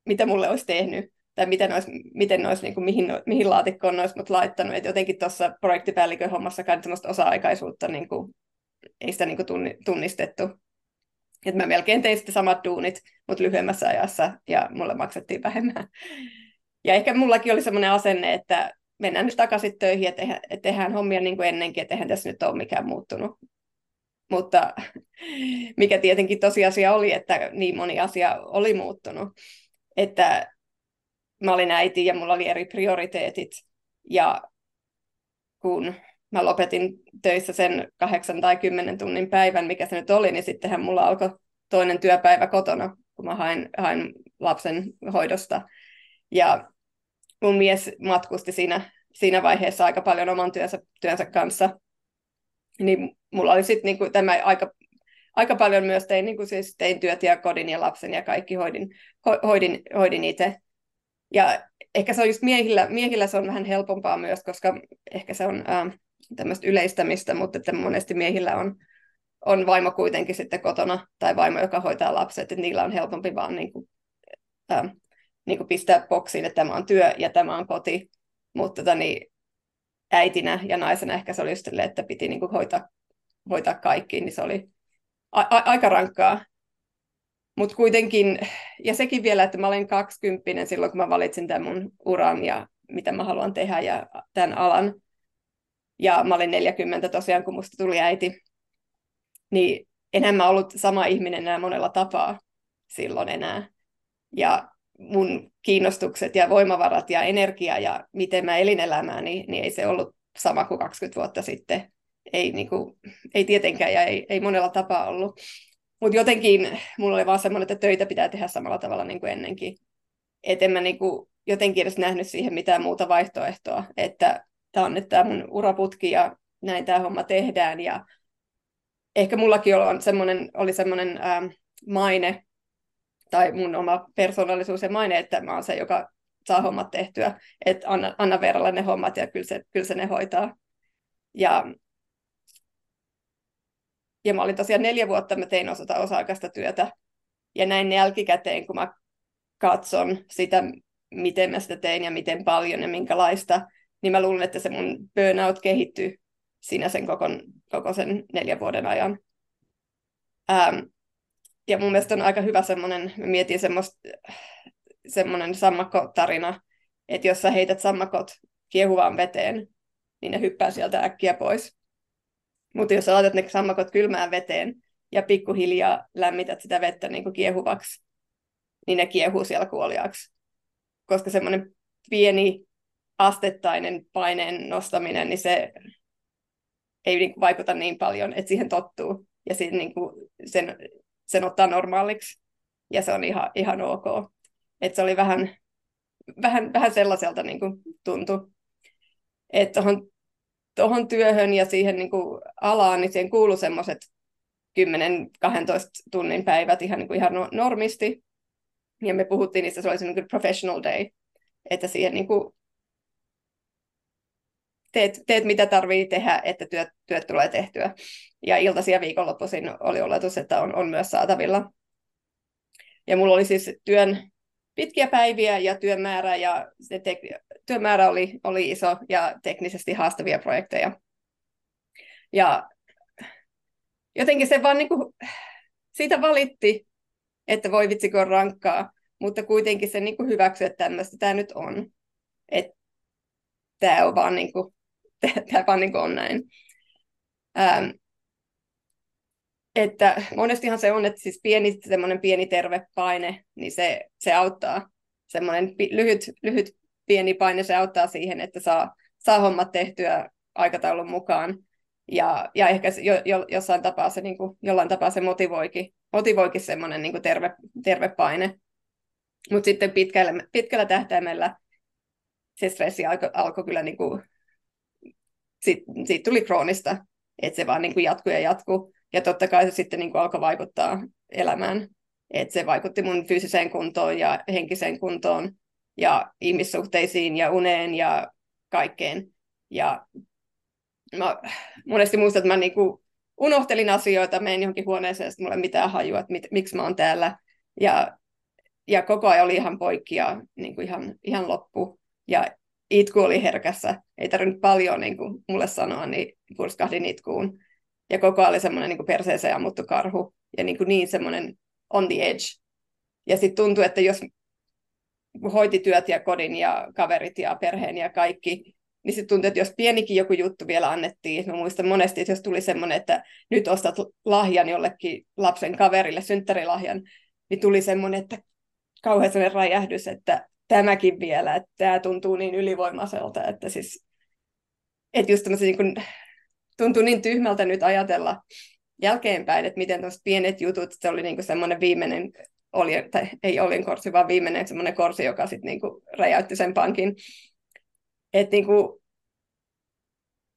mitä mulle olisi tehnyt tai miten ne olisi, miten ne olisi, niin kuin, mihin, mihin laatikkoon ne olisi mut laittanut. Et jotenkin tuossa projektipäällikön hommassakaan sellaista osa-aikaisuutta niin kuin, ei sitä niin kuin tunnistettu. Et mä melkein tein sitten samat duunit, mutta lyhyemmässä ajassa, ja mulle maksettiin vähemmän. Ja ehkä mullakin oli semmoinen asenne, että mennään nyt takaisin töihin ja tehdään, tehdään hommia niin kuin ennenkin, että eihän tässä nyt ole mikään muuttunut. Mutta mikä tietenkin tosiasia oli, että niin moni asia oli muuttunut. Että mä olin äiti ja mulla oli eri prioriteetit. Ja kun mä lopetin töissä sen kahdeksan tai kymmenen tunnin päivän, mikä se nyt oli, niin sittenhän mulla alkoi toinen työpäivä kotona, kun mä hain, hain lapsen hoidosta. Ja mun mies matkusti siinä, siinä vaiheessa aika paljon oman työnsä, työnsä kanssa. Niin mulla oli sitten niinku tämä aika, aika paljon myös tein, niinku siis tein työt ja kodin ja lapsen ja kaikki hoidin, ho, hoidin, hoidin itse. Ja ehkä se on just miehillä, miehillä se on vähän helpompaa myös, koska ehkä se on ähm, tämmöistä yleistämistä, mutta että monesti miehillä on, on vaimo kuitenkin sitten kotona tai vaimo, joka hoitaa lapset, että niillä on helpompi vaan niin kuin, ähm, niin kuin pistää boksiin, että tämä on työ ja tämä on koti. Mutta tota, niin, äitinä ja naisena ehkä se oli just sille, että piti niin kuin hoitaa, hoitaa kaikki, niin se oli a- a- aika rankkaa. Mutta kuitenkin, ja sekin vielä, että mä olin kaksikymppinen silloin, kun mä valitsin tämän mun uran ja mitä mä haluan tehdä ja tämän alan. Ja mä olin 40 tosiaan, kun musta tuli äiti. Niin enhän mä ollut sama ihminen enää monella tapaa silloin enää. Ja mun kiinnostukset ja voimavarat ja energia ja miten mä elin elämää, niin, niin ei se ollut sama kuin 20 vuotta sitten. Ei, niin kuin, ei tietenkään ja ei, ei monella tapaa ollut. Mutta jotenkin mulla oli vaan semmoinen, että töitä pitää tehdä samalla tavalla niin kuin ennenkin. Että en mä niin kuin jotenkin edes nähnyt siihen mitään muuta vaihtoehtoa, että tämä on nyt tämä mun uraputki ja näin tämä homma tehdään. Ja ehkä mullakin oli semmoinen, oli semmoinen ähm, maine, tai mun oma persoonallisuus ja maine, että mä oon se, joka saa hommat tehtyä, että anna, anna Veeralle ne hommat ja kyllä se, kyllä se ne hoitaa. Ja, ja mä olin tosiaan neljä vuotta, mä tein osata osa-aikaista työtä, ja näin jälkikäteen, kun mä katson sitä, miten mä sitä tein ja miten paljon ja minkälaista, niin mä luulen, että se mun burnout kehittyy siinä sen koko, koko sen neljän vuoden ajan. Ähm, ja mun mielestä on aika hyvä semmoinen, mä mietin semmoinen sammakkotarina, että jos sä heität sammakot kiehuvaan veteen, niin ne hyppää sieltä äkkiä pois. Mutta jos sä laitat ne sammakot kylmään veteen ja pikkuhiljaa lämmität sitä vettä niin kuin kiehuvaksi, niin ne kiehuu siellä kuoliaaksi. Koska semmoinen pieni astettainen paineen nostaminen, niin se ei niin vaikuta niin paljon, että siihen tottuu. Ja sitten niin sen sen ottaa normaaliksi ja se on ihan, ihan ok. Et se oli vähän, vähän, vähän sellaiselta niin kuin tuntui. Että tuohon tohon työhön ja siihen niin kuin alaan, niin siihen kuului semmoiset 10-12 tunnin päivät ihan, niin kuin ihan normisti. Ja me puhuttiin niistä, se oli se kuin professional day, että siihen niin kuin teet, teet mitä tarvii tehdä, että työt, työt tulee tehtyä. Ja iltaisin ja viikonloppuisin oli oletus, että on, on myös saatavilla. Ja mulla oli siis työn pitkiä päiviä ja työmäärä, ja se te- työmäärä oli, oli iso ja teknisesti haastavia projekteja. Ja jotenkin se vaan niin kuin, siitä valitti, että voi vitsi, kun on rankkaa, mutta kuitenkin se niin kuin että tämmöistä tämä nyt on. Että tämä on vaan niin kuin, tämä vaan niin on näin. Ähm, että monestihan se on, että siis pieni, semmoinen pieni terve paine, niin se, se auttaa. Semmoinen lyhyt, lyhyt pieni paine, se auttaa siihen, että saa, saa hommat tehtyä aikataulun mukaan. Ja, ja ehkä jo, jo, jossain tapaa se, niin kuin, jollain tapaa se motivoikin, motivoikin semmoinen niin terve, terve paine. Mutta sitten pitkällä, pitkällä tähtäimellä se stressi alkoi alko kyllä niin kuin siitä, siitä tuli kroonista, että se vaan niin kuin jatkuu ja jatkuu. Ja totta kai se sitten niin kuin alkoi vaikuttaa elämään. Et se vaikutti mun fyysiseen kuntoon ja henkiseen kuntoon ja ihmissuhteisiin ja uneen ja kaikkeen. Ja mä monesti muistan, että mä niinku unohtelin asioita, menin johonkin huoneeseen, että mulla ei mitään hajua, että mit, miksi mä oon täällä. Ja, ja koko ajan oli ihan poikki ja niin kuin ihan, ihan loppu. Ja itku oli herkässä. Ei tarvinnut paljon niin kuin mulle sanoa, niin purskahdin itkuun. Ja koko ajan oli semmoinen niin perseeseen ammuttu karhu. Ja niin, kuin niin semmoinen on the edge. Ja sitten tuntui, että jos hoiti työt ja kodin ja kaverit ja perheen ja kaikki, niin sitten tuntui, että jos pienikin joku juttu vielä annettiin, mä muistan monesti, että jos tuli semmoinen, että nyt ostat lahjan jollekin lapsen kaverille, synttärilahjan, niin tuli semmoinen, että kauhean semmoinen räjähdys, että tämäkin vielä, että tämä tuntuu niin ylivoimaiselta, että siis, että just niin kuin, tuntuu niin tyhmältä nyt ajatella jälkeenpäin, että miten tuossa pienet jutut, se oli niin kuin semmoinen viimeinen, oli, tai ei olin korsi, vaan viimeinen semmoinen korsi, joka sitten niin kuin räjäytti sen pankin, että niinku,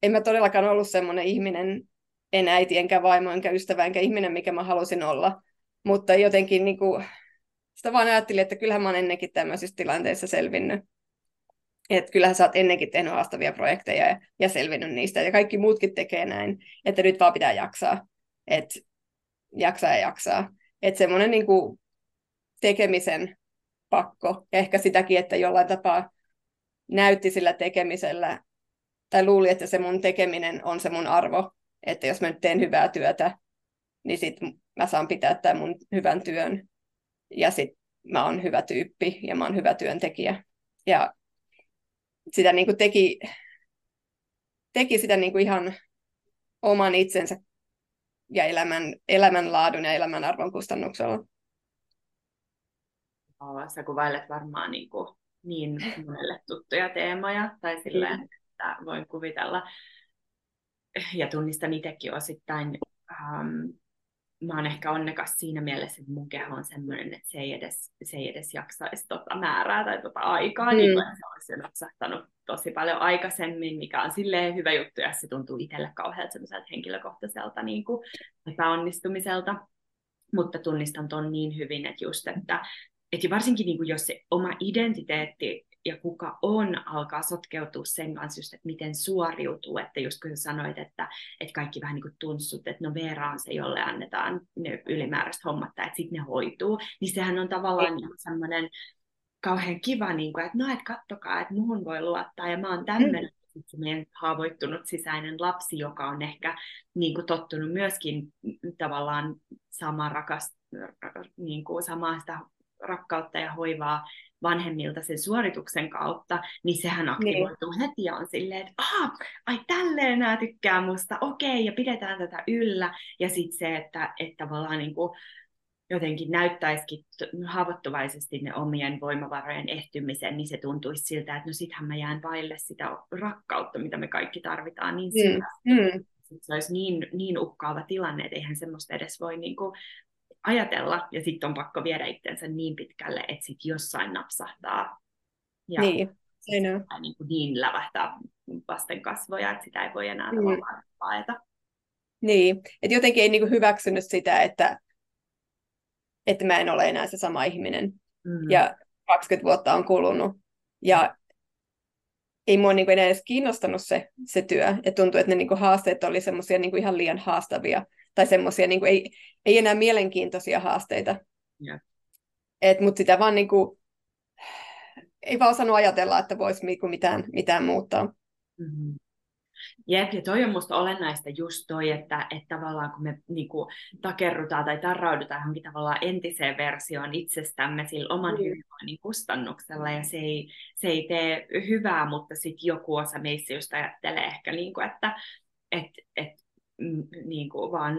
en mä todellakaan ollut semmoinen ihminen, en äiti, enkä vaimo, enkä ystävä, enkä ihminen, mikä mä halusin olla. Mutta jotenkin niinku, sitä vaan ajattelin, että kyllähän mä oon ennenkin tämmöisissä tilanteissa selvinnyt. Että kyllähän sä oot ennenkin tehnyt haastavia projekteja ja, ja selvinnyt niistä. Ja kaikki muutkin tekee näin. Että nyt vaan pitää jaksaa. Että jaksaa ja jaksaa. Että semmoinen niinku tekemisen pakko. Ja ehkä sitäkin, että jollain tapaa näytti sillä tekemisellä, tai luuli, että se mun tekeminen on se mun arvo, että jos mä nyt teen hyvää työtä, niin sit mä saan pitää tämän mun hyvän työn, ja sit mä oon hyvä tyyppi, ja mä oon hyvä työntekijä. Ja sitä niin kuin teki, teki sitä niin kuin ihan oman itsensä ja elämän, elämänlaadun ja elämänarvon kustannuksella. Sä kuvailet varmaan niin kuin niin monelle tuttuja teemoja, tai silleen, että voin kuvitella, ja tunnistan itsekin osittain, um, mä oon ehkä onnekas siinä mielessä, että mun keho on semmoinen, että se ei edes, se ei edes jaksaisi tota määrää tai tota aikaa, mm. niin kuin se olisi napsahtanut tosi paljon aikaisemmin, mikä on silleen hyvä juttu, ja se tuntuu itselle kauhealta semmoiselta henkilökohtaiselta niin kuin epäonnistumiselta. Mutta tunnistan ton niin hyvin, että just, että että varsinkin niin kuin jos se oma identiteetti ja kuka on alkaa sotkeutua sen kanssa just, että miten suoriutuu, että just kun sä sanoit, että, että kaikki vähän niin kuin tunssut, että no Veera on se, jolle annetaan ne ylimääräiset hommat, että sitten ne hoituu, niin sehän on tavallaan niin semmoinen kauhean kiva, niin kuin, että no, että kattokaa, että muhun voi luottaa ja mä oon tämmöinen, mm. se meidän haavoittunut sisäinen lapsi, joka on ehkä niin kuin tottunut myöskin tavallaan samaa rakas, niin kuin samaa sitä rakkautta ja hoivaa vanhemmilta sen suorituksen kautta, niin sehän niin. aktivoituu niin. heti ja on silleen, että aha, ai tälleen nämä tykkää musta, okei, ja pidetään tätä yllä. Ja sitten se, että, että tavallaan niin kuin jotenkin näyttäisikin haavoittuvaisesti ne omien voimavarojen ehtymisen, niin se tuntuisi siltä, että no sittenhän mä jään vaille sitä rakkautta, mitä me kaikki tarvitaan niin mm. Mm. Se olisi niin, niin uhkaava tilanne, että eihän semmoista edes voi niin kuin ajatella, ja sitten on pakko viedä itsensä niin pitkälle, että sitten jossain napsahtaa. Ja niin, niin, kuin niin lävähtää vasten kasvoja, että sitä ei voi enää niin. tavallaan paeta. Niin, että jotenkin ei niin kuin hyväksynyt sitä, että, että mä en ole enää se sama ihminen. Mm. Ja 20 vuotta on kulunut. Ja ei mua niin kuin enää edes kiinnostanut se, se työ. Ja tuntui, että ne niin kuin haasteet oli semmoisia niin ihan liian haastavia tai semmoisia niin ei, ei enää mielenkiintoisia haasteita. Yeah. Mutta sitä vaan niin kuin, ei vaan osannut ajatella, että voisi niinku mitään, mitään muuttaa. Mm-hmm. Jep, ja toi on musta olennaista just toi, että, että tavallaan kun me niinku, takerrutaan tai tarraudutaan johonkin tavallaan entiseen versioon itsestämme sillä oman mm. hyvinvoinnin kustannuksella, ja se ei, se ei tee hyvää, mutta sitten joku osa meissä just ajattelee ehkä, niinku, että et, et niin kuin vaan,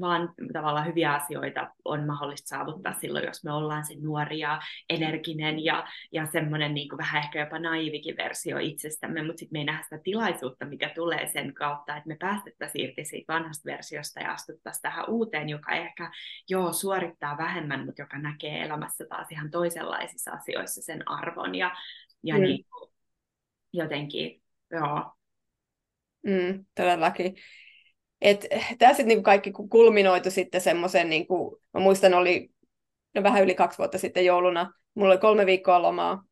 vaan tavallaan hyviä asioita on mahdollista saavuttaa silloin, jos me ollaan se nuori ja energinen ja, ja semmoinen niin kuin vähän ehkä jopa naivikin versio itsestämme, mutta sitten me ei nähdä sitä tilaisuutta, mikä tulee sen kautta, että me päästettäisiin irti siitä vanhasta versiosta ja astuttaisiin tähän uuteen, joka ehkä joo suorittaa vähemmän, mutta joka näkee elämässä taas ihan toisenlaisissa asioissa sen arvon ja, ja mm. niin kuin, jotenkin, joo. Mm, todellakin. Et tämä sitten niinku kaikki kulminoitu sitten semmoisen, niinku, mä muistan oli no vähän yli kaksi vuotta sitten jouluna, mulla oli kolme viikkoa lomaa,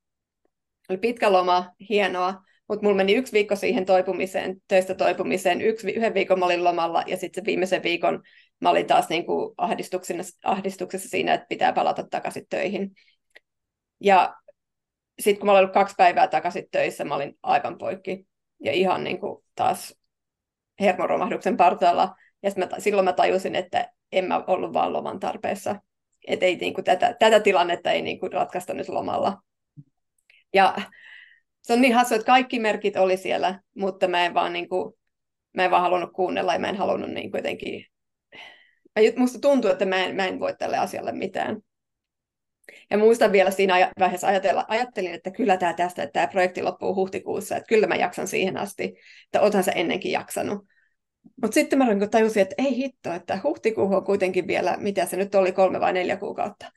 oli pitkä loma, hienoa, mutta mulla meni yksi viikko siihen toipumiseen, töistä toipumiseen, yksi, yhden viikon mä olin lomalla ja sitten viimeisen viikon mä olin taas niinku ahdistuksessa, ahdistuksessa siinä, että pitää palata takaisin töihin. Ja sitten kun mä olin ollut kaksi päivää takaisin töissä, mä olin aivan poikki ja ihan niinku taas hermoromahduksen partaalla. Ja mä, silloin mä tajusin, että en mä ollut vaan loman tarpeessa. Että ei, niinku, tätä, tätä tilannetta ei niinku, ratkaista nyt lomalla. Ja se on niin hassu, että kaikki merkit oli siellä, mutta mä en vaan, niinku, mä en vaan halunnut kuunnella ja mä en halunnut niinku, jotenkin... Musta tuntuu, että mä en, mä en voi tälle asialle mitään. Ja muistan vielä siinä vaiheessa ajatella, ajattelin, että kyllä tämä tästä, että tämä projekti loppuu huhtikuussa, että kyllä mä jaksan siihen asti, että oothan se ennenkin jaksanut. Mutta sitten mä tajusin, että ei hitto, että huhtikuu on kuitenkin vielä, mitä se nyt oli, kolme vai neljä kuukautta.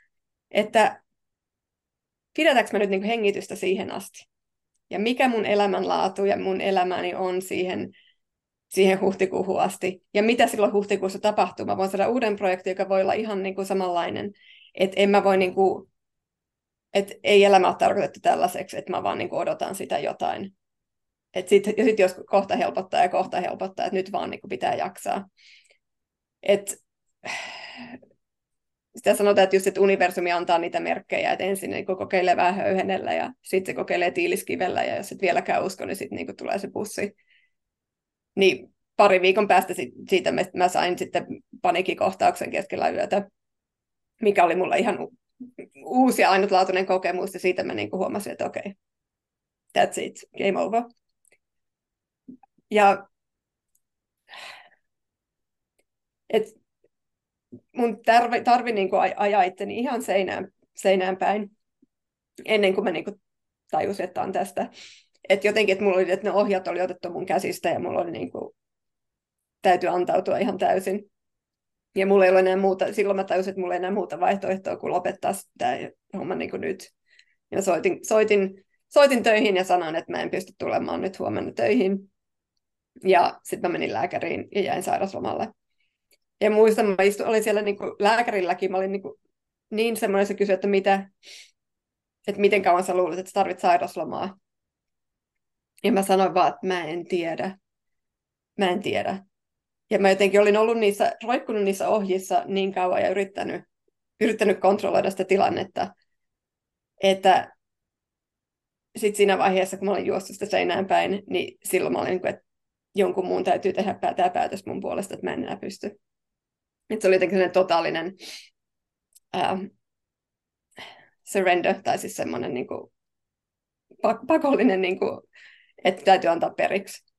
Että pidetäänkö mä nyt niin hengitystä siihen asti? Ja mikä mun elämänlaatu ja mun elämäni on siihen, siihen huhtikuuhun asti? Ja mitä silloin huhtikuussa tapahtuu? Mä voin saada uuden projektin, joka voi olla ihan niin kuin samanlainen. Että en mä voi, niin kuin, että ei elämä ole tarkoitettu tällaiseksi, että mä vaan niin kuin odotan sitä jotain. Et sit, ja sitten jos kohta helpottaa ja kohta helpottaa, että nyt vaan niin kuin pitää jaksaa. Et, sitä sanotaan, että just että universumi antaa niitä merkkejä, että ensin niin kokeilee vähän höyhenellä ja sitten se kokeilee tiiliskivellä ja jos et vieläkään usko, niin sitten niin tulee se pussi. Niin pari viikon päästä siitä mä sain sitten panikikohtauksen keskellä yötä mikä oli mulla ihan uusi ja ainutlaatuinen kokemus, ja siitä mä niin kuin huomasin, että okei, okay, that's it, game over. Ja et mun tarvi, tarvi niin kuin ajaa itteni ihan seinään, seinään päin, ennen kuin mä niin kuin tajusin, että on tästä. Että jotenkin, että mulla oli, että ne ohjat oli otettu mun käsistä, ja mulla oli niin kuin, täytyy antautua ihan täysin. Ja mulla ei ole enää muuta, silloin mä tajusin, että mulla ei enää muuta vaihtoehtoa kuin lopettaa tämä homma niin kuin nyt. Ja soitin, soitin, soitin töihin ja sanoin, että mä en pysty tulemaan nyt huomenna töihin. Ja sitten mä menin lääkäriin ja jäin sairaslomalle. Ja muistan, mä istuin, olin siellä niin kuin lääkärilläkin, mä olin niin, kuin niin semmoinen, se kysyi, että, mitä, että miten kauan sä luulet, että sä tarvit sairaslomaa. Ja mä sanoin vaan, että mä en tiedä. Mä en tiedä. Ja mä jotenkin olin ollut niissä, roikkunut niissä ohjissa niin kauan ja yrittänyt, yrittänyt kontrolloida sitä tilannetta, että sitten siinä vaiheessa, kun mä olin juossut sitä seinään päin, niin silloin mä olin, niin että jonkun muun täytyy tehdä tämä päätös mun puolesta, että mä en enää pysty. Et se oli jotenkin sellainen totaalinen ää, surrender, tai siis semmoinen niin kuin, pakollinen, niin kuin, että täytyy antaa periksi.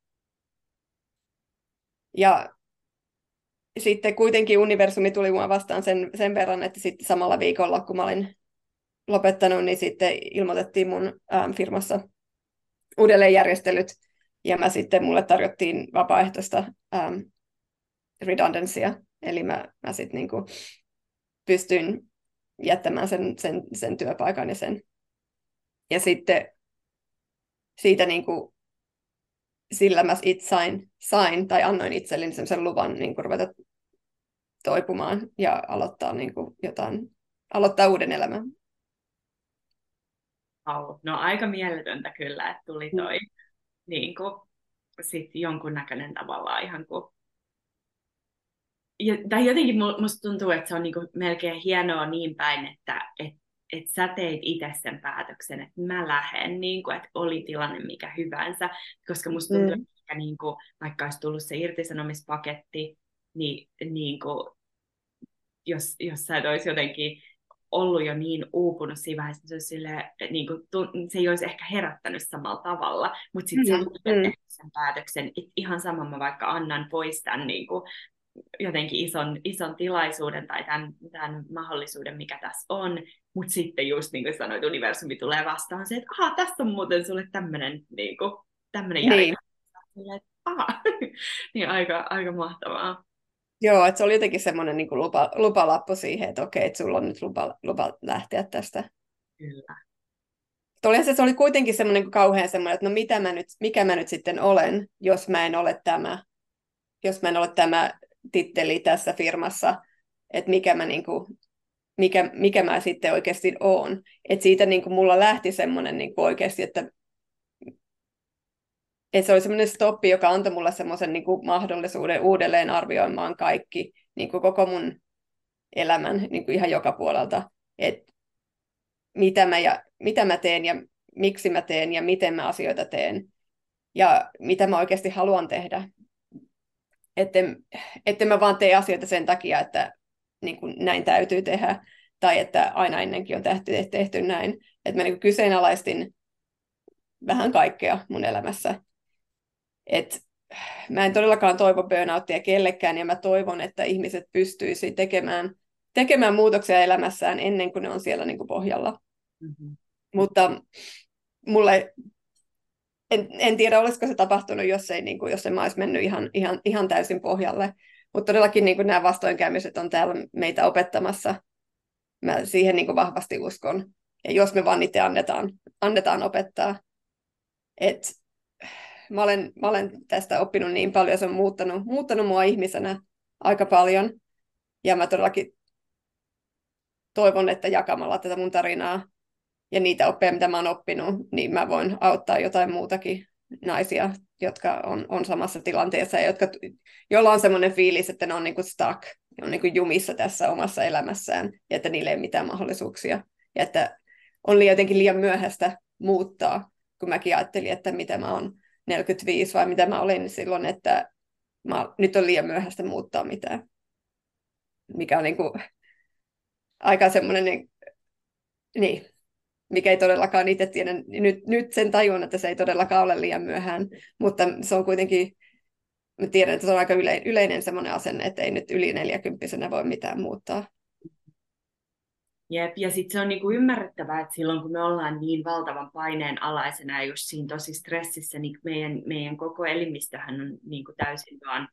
Ja sitten kuitenkin universumi tuli mua vastaan sen, sen verran, että sitten samalla viikolla, kun mä olin lopettanut, niin sitten ilmoitettiin mun ähm, firmassa uudelleenjärjestelyt, ja mä sitten mulle tarjottiin vapaaehtoista ähm, redundancya, eli mä, mä sitten niinku pystyin jättämään sen, sen, sen työpaikan ja sen. Ja sitten siitä niinku sillä mä itse sain, sain tai annoin itselleni sen luvan niin kuin ruveta toipumaan ja aloittaa niin kuin jotain, aloittaa uuden elämän. Oh, no aika mieletöntä kyllä, että tuli mm. toi mm. niin kuin, sit jonkunnäköinen tavallaan ihan kuin ja, tai jotenkin musta tuntuu, että se on niinku melkein hienoa niin päin, että et, et sä teit itse sen päätöksen, että mä lähden, niin että oli tilanne mikä hyvänsä, koska musta tuntuu, mm. että niin kuin, vaikka olisi tullut se irtisanomispaketti, niin, niin kuin, jos, jos sä et olisi jotenkin ollut jo niin uupunut siinä vaiheessa, se, sille, niin kuin, se ei olisi ehkä herättänyt samalla tavalla, mutta sitten mm, sä mm. sen päätöksen, että ihan sama mä vaikka annan pois tämän niin kuin, jotenkin ison, ison tilaisuuden tai tämän, tämän mahdollisuuden, mikä tässä on, mutta sitten just niin kuin sanoit, universumi tulee vastaan se, että aha, tässä on muuten sulle tämmöinen niin kuin, tämmöinen niin. Niin aika, aika mahtavaa. Joo, että se oli jotenkin semmoinen niin lupa, lupalappu siihen, että okei, että sulla on nyt lupa, lupa lähteä tästä. Kyllä. Olihan se, se oli kuitenkin semmoinen kauhean semmoinen, että no mitä mä nyt, mikä mä nyt sitten olen, jos mä en ole tämä. jos mä en ole tämä titteli tässä firmassa, että mikä mä, niin kuin, mikä, mikä mä sitten oikeasti oon. Että siitä niin kuin mulla lähti semmoinen niin kuin oikeasti, että, että se oli semmoinen stoppi, joka antoi mulle semmoisen niin kuin mahdollisuuden uudelleen arvioimaan kaikki, niin kuin koko mun elämän niin kuin ihan joka puolelta. Että mitä mä, ja, mitä mä teen ja miksi mä teen ja miten mä asioita teen ja mitä mä oikeasti haluan tehdä. Etten, etten mä vaan tee asioita sen takia, että niin kuin näin täytyy tehdä, tai että aina ennenkin on tehty, tehty näin. Että mä niin kuin kyseenalaistin vähän kaikkea mun elämässä. Et mä en todellakaan toivo burnouttia kellekään, ja mä toivon, että ihmiset pystyisi tekemään, tekemään muutoksia elämässään ennen kuin ne on siellä niin kuin pohjalla. Mm-hmm. Mutta mulle en, en tiedä, olisiko se tapahtunut, jos ei, niin kuin, jos en mä olisi mennyt ihan, ihan, ihan täysin pohjalle. Mutta todellakin niin kuin nämä vastoinkäymiset on täällä meitä opettamassa. Mä siihen niin kuin vahvasti uskon. Ja jos me vaan itse annetaan, annetaan opettaa. Et, mä, olen, mä olen tästä oppinut niin paljon, se on muuttanut, muuttanut mua ihmisenä aika paljon. Ja mä todellakin toivon, että jakamalla tätä mun tarinaa ja niitä oppeja, mitä mä oon oppinut, niin mä voin auttaa jotain muutakin naisia, jotka on, on samassa tilanteessa ja jotka, joilla on semmoinen fiilis, että ne on niinku stuck, ne on niinku jumissa tässä omassa elämässään ja että niillä ei ole mitään mahdollisuuksia. Ja että on jotenkin liian myöhäistä muuttaa, kun mäkin ajattelin, että mitä mä oon 45 vai mitä mä olin silloin, että mä, nyt on liian myöhäistä muuttaa mitään. Mikä on niinku aika semmoinen, niin, niin mikä ei todellakaan itse tiedä. Nyt, nyt sen tajun, että se ei todellakaan ole liian myöhään, mutta se on kuitenkin, mä tiedän, että se on aika yle, yleinen semmoinen asenne, että ei nyt yli neljäkymppisenä voi mitään muuttaa. Jep, ja sitten se on niinku ymmärrettävää, että silloin kun me ollaan niin valtavan paineen alaisena ja just siinä tosi stressissä, niin meidän, meidän koko elimistöhän on niinku täysin vaan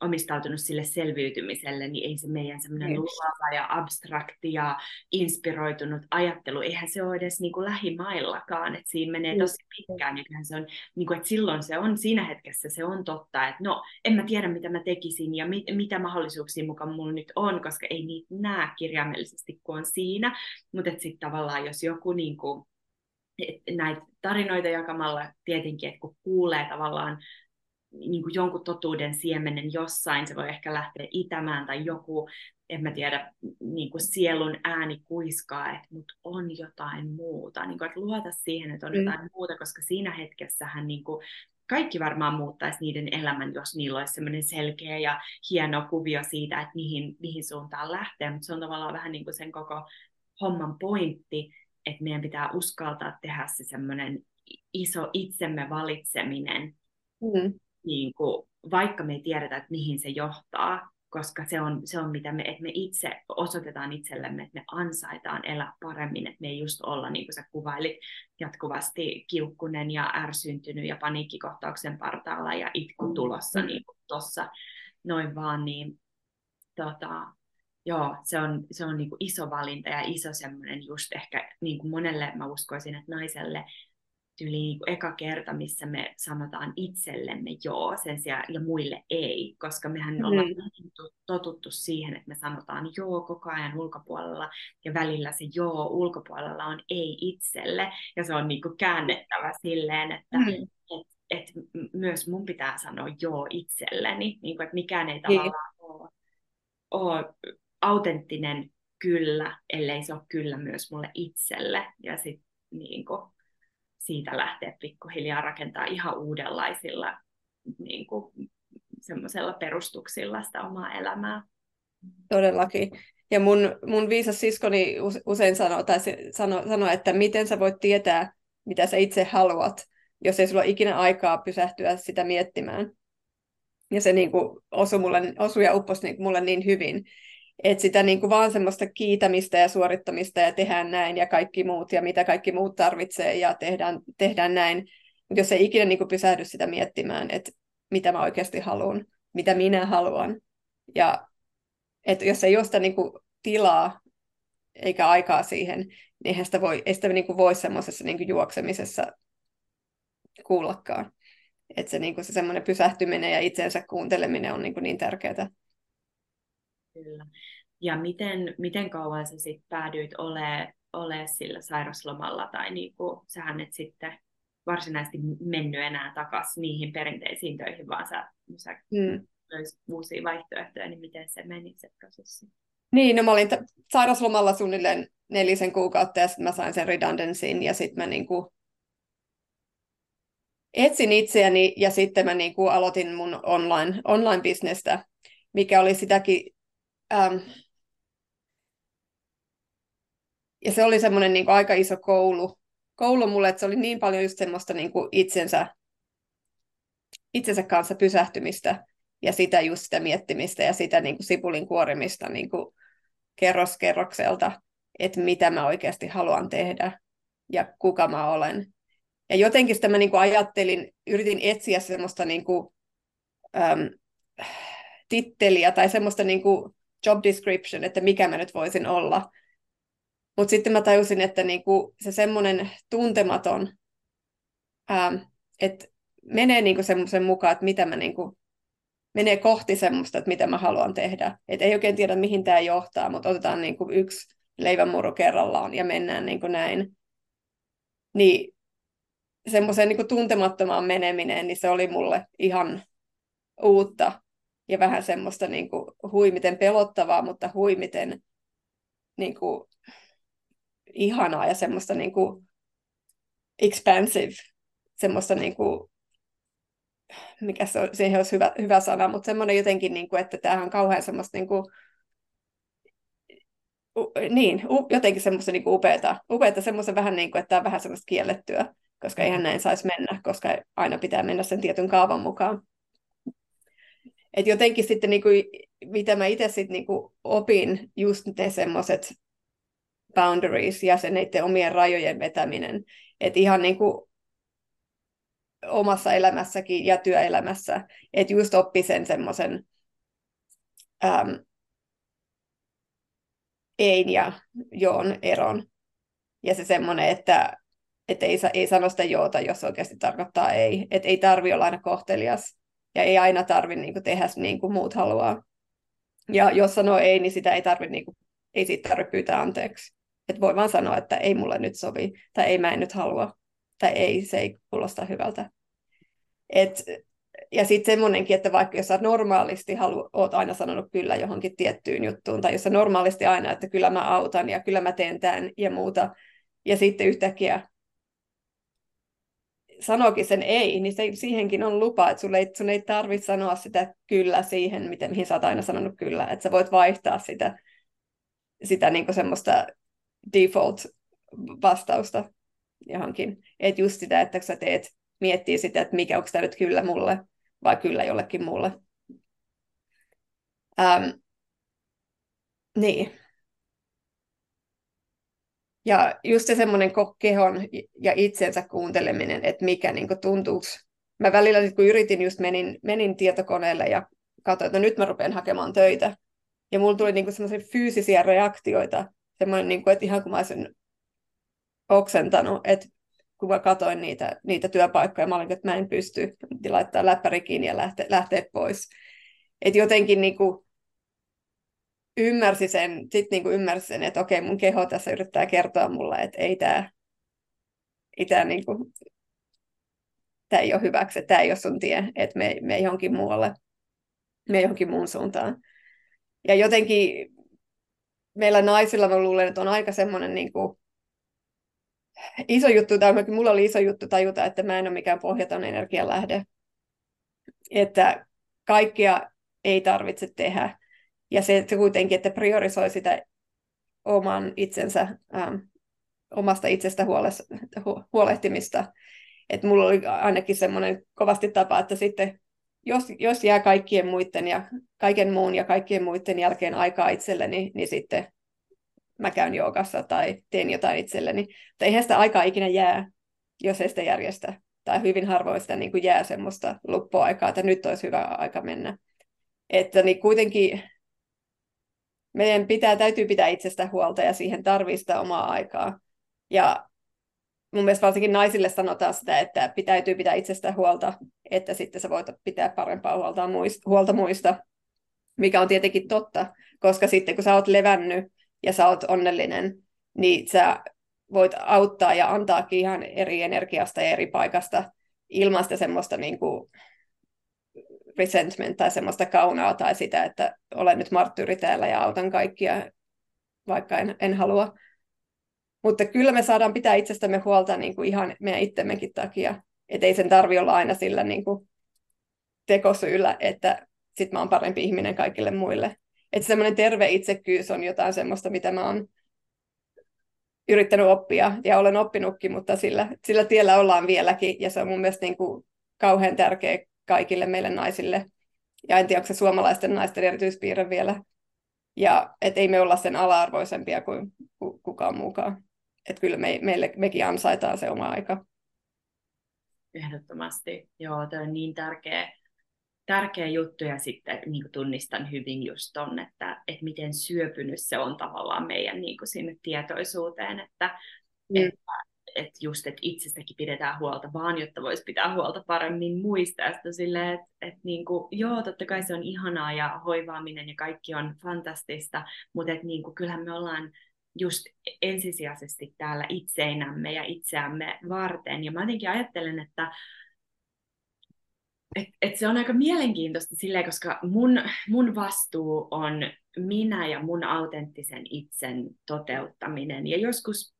omistautunut sille selviytymiselle, niin ei se meidän semmoinen luova ja abstrakti ja inspiroitunut ajattelu, eihän se ole edes niin kuin lähimaillakaan, että siinä menee mm. tosi pitkään, ja se on, niin kuin, että silloin se on, siinä hetkessä se on totta, että no, en mä tiedä mitä mä tekisin ja mit, mitä mahdollisuuksia mukaan mulla nyt on, koska ei niitä näe kirjaimellisesti, kun on siinä, mutta sitten tavallaan jos joku niin kuin, näitä tarinoita jakamalla tietenkin, että kun kuulee tavallaan niin kuin jonkun totuuden siemenen jossain, se voi ehkä lähteä itämään tai joku, en mä tiedä, niin kuin sielun ääni kuiskaa, että mut on jotain muuta, niin kuin, että luota siihen, että on mm. jotain muuta, koska siinä hetkessähän niin kuin, kaikki varmaan muuttaisi niiden elämän, jos niillä olisi semmoinen selkeä ja hieno kuvio siitä, että mihin, mihin suuntaan lähtee, mutta se on tavallaan vähän niin kuin sen koko homman pointti, että meidän pitää uskaltaa tehdä se semmoinen iso itsemme valitseminen, mm niin kuin, vaikka me ei tiedetä, että mihin se johtaa, koska se on, se on mitä me, että me itse osoitetaan itsellemme, että me ansaitaan elää paremmin, että me ei just olla, niin kuin sä kuvailit, jatkuvasti kiukkunen ja ärsyntynyt ja paniikkikohtauksen partaalla ja itku tulossa niin tuossa noin vaan, niin tota, joo, se on, se on niin kuin iso valinta ja iso semmoinen just ehkä niin kuin monelle mä uskoisin, että naiselle yli niin kuin eka kerta, missä me sanotaan itsellemme joo sen sijaan, ja muille ei, koska mehän mm. ollaan totuttu siihen, että me sanotaan joo koko ajan ulkopuolella, ja välillä se joo ulkopuolella on ei itselle, ja se on niin kuin käännettävä silleen, että mm. et, et myös mun pitää sanoa joo itselleni, niin kuin, että mikään ei niin. tavallaan ole, ole autenttinen kyllä, ellei se ole kyllä myös mulle itselle, ja sitten niin kuin, siitä lähteä pikkuhiljaa rakentaa ihan uudenlaisilla niin kuin, semmoisella perustuksilla sitä omaa elämää. Todellakin. Ja mun, mun viisas siskoni usein sanoo, tai sanoo, sanoo, että miten sä voit tietää, mitä sä itse haluat, jos ei sulla ole ikinä aikaa pysähtyä sitä miettimään. Ja se niin kuin osui, mulle, osui ja upposi niin mulle niin hyvin, että sitä niin kuin vaan semmoista kiitämistä ja suorittamista ja tehdään näin ja kaikki muut ja mitä kaikki muut tarvitsee ja tehdään, tehdään näin. Mutta jos ei ikinä niin kuin pysähdy sitä miettimään, että mitä mä oikeasti haluan, mitä minä haluan. Ja että jos ei ole sitä niin kuin tilaa eikä aikaa siihen, niin eihän sitä voi, ei sitä niin kuin voi semmoisessa niin kuin juoksemisessa kuullakaan. Että se, niin kuin se semmoinen pysähtyminen ja itsensä kuunteleminen on niin, kuin niin tärkeää. Kyllä. Ja miten, miten kauan sä sitten päädyit olemaan ole sillä sairaslomalla, tai niin kuin, sähän et sitten varsinaisesti mennyt enää takaisin niihin perinteisiin töihin, vaan sä, sä mm. löysit uusia vaihtoehtoja, niin miten se meni se prosessi? Niin, no mä olin t- sairaslomalla suunnilleen nelisen kuukautta ja sitten mä sain sen redundancyin ja sitten mä niinku etsin itseäni ja sitten mä niinku aloitin mun online, online-bisnestä, mikä oli sitäkin, ähm, ja se oli semmoinen niinku aika iso koulu, koulu mulle, että se oli niin paljon just semmoista niinku itsensä, itsensä kanssa pysähtymistä ja sitä just sitä miettimistä ja sitä niinku sipulin kuorimista niinku kerros kerrokselta, että mitä mä oikeasti haluan tehdä ja kuka mä olen. Ja jotenkin sitä mä niin kuin ajattelin, yritin etsiä semmoista niin kuin, äm, titteliä tai semmoista niin kuin job description, että mikä mä nyt voisin olla. Mutta sitten mä tajusin, että niin kuin se semmoinen tuntematon, äm, että menee niin kuin semmoisen mukaan, että mitä mä niin kuin menee kohti semmoista, että mitä mä haluan tehdä. Et ei oikein tiedä, mihin tämä johtaa, mutta otetaan niin kuin yksi leivänmuru kerrallaan ja mennään niin kuin näin. Niin semmoiseen niin tuntemattomaan meneminen, niin se oli mulle ihan uutta ja vähän semmoista niin kuin huimiten pelottavaa, mutta huimiten niin kuin ihanaa ja semmoista niin kuin expansive, semmoista niin kuin mikä se on, siihen olisi hyvä, hyvä sana, mutta semmoinen jotenkin, niin kuin, että tämähän on kauhean semmoista niin kuin, niin, jotenkin semmoista niin upeata, upeata semmoista vähän niin kuin, että tämä on vähän semmoista kiellettyä, koska eihän näin saisi mennä, koska aina pitää mennä sen tietyn kaavan mukaan. Et jotenkin sitten, niin kuin, mitä mä itse sitten niin kuin opin, just ne semmoiset boundaries ja se niiden omien rajojen vetäminen. Että ihan niin kuin omassa elämässäkin ja työelämässä, että just oppi sen semmoisen äm, ein ja joon eron. Ja se semmoinen, että, että ei, ei sano sitä joota, jos oikeasti tarkoittaa ei. Että ei tarvi olla aina kohtelias ja ei aina tarvi niin tehdä niin kuin muut haluaa. Ja jos sanoo ei, niin sitä ei tarvi, niin kuin, ei siitä tarvitse pyytää anteeksi. Että voi vaan sanoa, että ei mulle nyt sovi, tai ei mä en nyt halua, tai ei, se ei kuulosta hyvältä. Et, ja sitten semmoinenkin, että vaikka jos sä normaalisti halu, oot aina sanonut kyllä johonkin tiettyyn juttuun, tai jos sä normaalisti aina, että kyllä mä autan ja kyllä mä teen tämän ja muuta, ja sitten yhtäkkiä sanoikin sen ei, niin se, siihenkin on lupa, että sun ei, sun ei tarvitse sanoa sitä kyllä siihen, miten, mihin sä oot aina sanonut kyllä, että sä voit vaihtaa sitä, sitä niin semmoista default-vastausta johonkin. Että just sitä, että sä teet miettii sitä, että mikä onko tämä nyt kyllä mulle vai kyllä jollekin muulle. Ähm, niin. Ja just se semmoinen kehon ja itsensä kuunteleminen, että mikä niin tuntuu. Mä välillä, kun yritin, just menin, menin tietokoneelle ja katsoin, että no nyt mä rupean hakemaan töitä. Ja mulla tuli niin semmoisia fyysisiä reaktioita, semmoinen, niin kuin, että ihan kuin mä olisin oksentanut, että kun mä katsoin niitä, niitä työpaikkoja, mä olin, että mä en pysty laittaa läppäri kiinni ja lähteä, lähteä pois. Et jotenkin niin kuin ymmärsi sen, sit niin kuin ymmärsi sen, että okei, mun keho tässä yrittää kertoa mulle, että ei tämä ei tää niin kuin, tää ei ole hyväksi, tämä ei ole sun tie, että me, me johonkin muualle, me johonkin muun suuntaan. Ja jotenkin meillä naisilla mä luulen, että on aika semmoinen niin kuin, iso juttu, tai mulla oli iso juttu tajuta, että mä en ole mikään pohjaton energialähde. Että kaikkia ei tarvitse tehdä. Ja se, se kuitenkin, että priorisoi sitä oman itsensä, ähm, omasta itsestä huoles, hu, huolehtimista. Että mulla oli ainakin semmoinen kovasti tapa, että sitten jos, jos jää kaikkien muiden ja kaiken muun ja kaikkien muiden jälkeen aikaa itselleni, niin sitten mä käyn joogassa tai teen jotain itselleni. Mutta eihän sitä aikaa ikinä jää, jos ei sitä järjestä. Tai hyvin harvoin sitä niin kuin jää semmoista luppuaikaa, että nyt olisi hyvä aika mennä. Että niin kuitenkin meidän pitää, täytyy pitää itsestä huolta ja siihen tarvii sitä omaa aikaa. Ja mun mielestä varsinkin naisille sanotaan sitä, että pitäytyy pitää itsestä huolta, että sitten sä voit pitää parempaa huolta muista, huolta muista, mikä on tietenkin totta, koska sitten kun sä oot levännyt ja sä oot onnellinen, niin sä voit auttaa ja antaakin ihan eri energiasta ja eri paikasta ilman sitä semmoista niin kuin resentment tai semmoista kaunaa tai sitä, että olen nyt marttyyri täällä ja autan kaikkia, vaikka en, en halua. Mutta kyllä me saadaan pitää itsestämme huolta niin kuin ihan meidän itsemmekin takia. Että ei sen tarvi olla aina sillä niin kuin tekosyyllä, että sit mä oon parempi ihminen kaikille muille. Että semmoinen terve itsekkyys on jotain semmoista, mitä mä oon yrittänyt oppia ja olen oppinutkin, mutta sillä, sillä tiellä ollaan vieläkin ja se on mun mielestä niin kuin kauhean tärkeä kaikille meille naisille. Ja en tiedä, onko se suomalaisten naisten erityispiirre vielä. Ja et ei me olla sen ala-arvoisempia kuin kukaan muukaan. Että kyllä me, meille, mekin ansaitaan se oma aika. Ehdottomasti. Joo, tämä on niin tärkeä, tärkeä juttu ja sitten niin tunnistan hyvin just ton, että, että miten syöpynyt se on tavallaan meidän niin kuin sinne tietoisuuteen, että, mm. että, että just, että itsestäkin pidetään huolta, vaan jotta voisi pitää huolta paremmin muista. Että, että niin joo, totta kai se on ihanaa ja hoivaaminen ja kaikki on fantastista, mutta että niin kuin, kyllähän me ollaan just ensisijaisesti täällä itseinämme ja itseämme varten. Ja mä jotenkin ajattelen, että et, et se on aika mielenkiintoista silleen, koska mun, mun vastuu on minä ja mun autenttisen itsen toteuttaminen. Ja joskus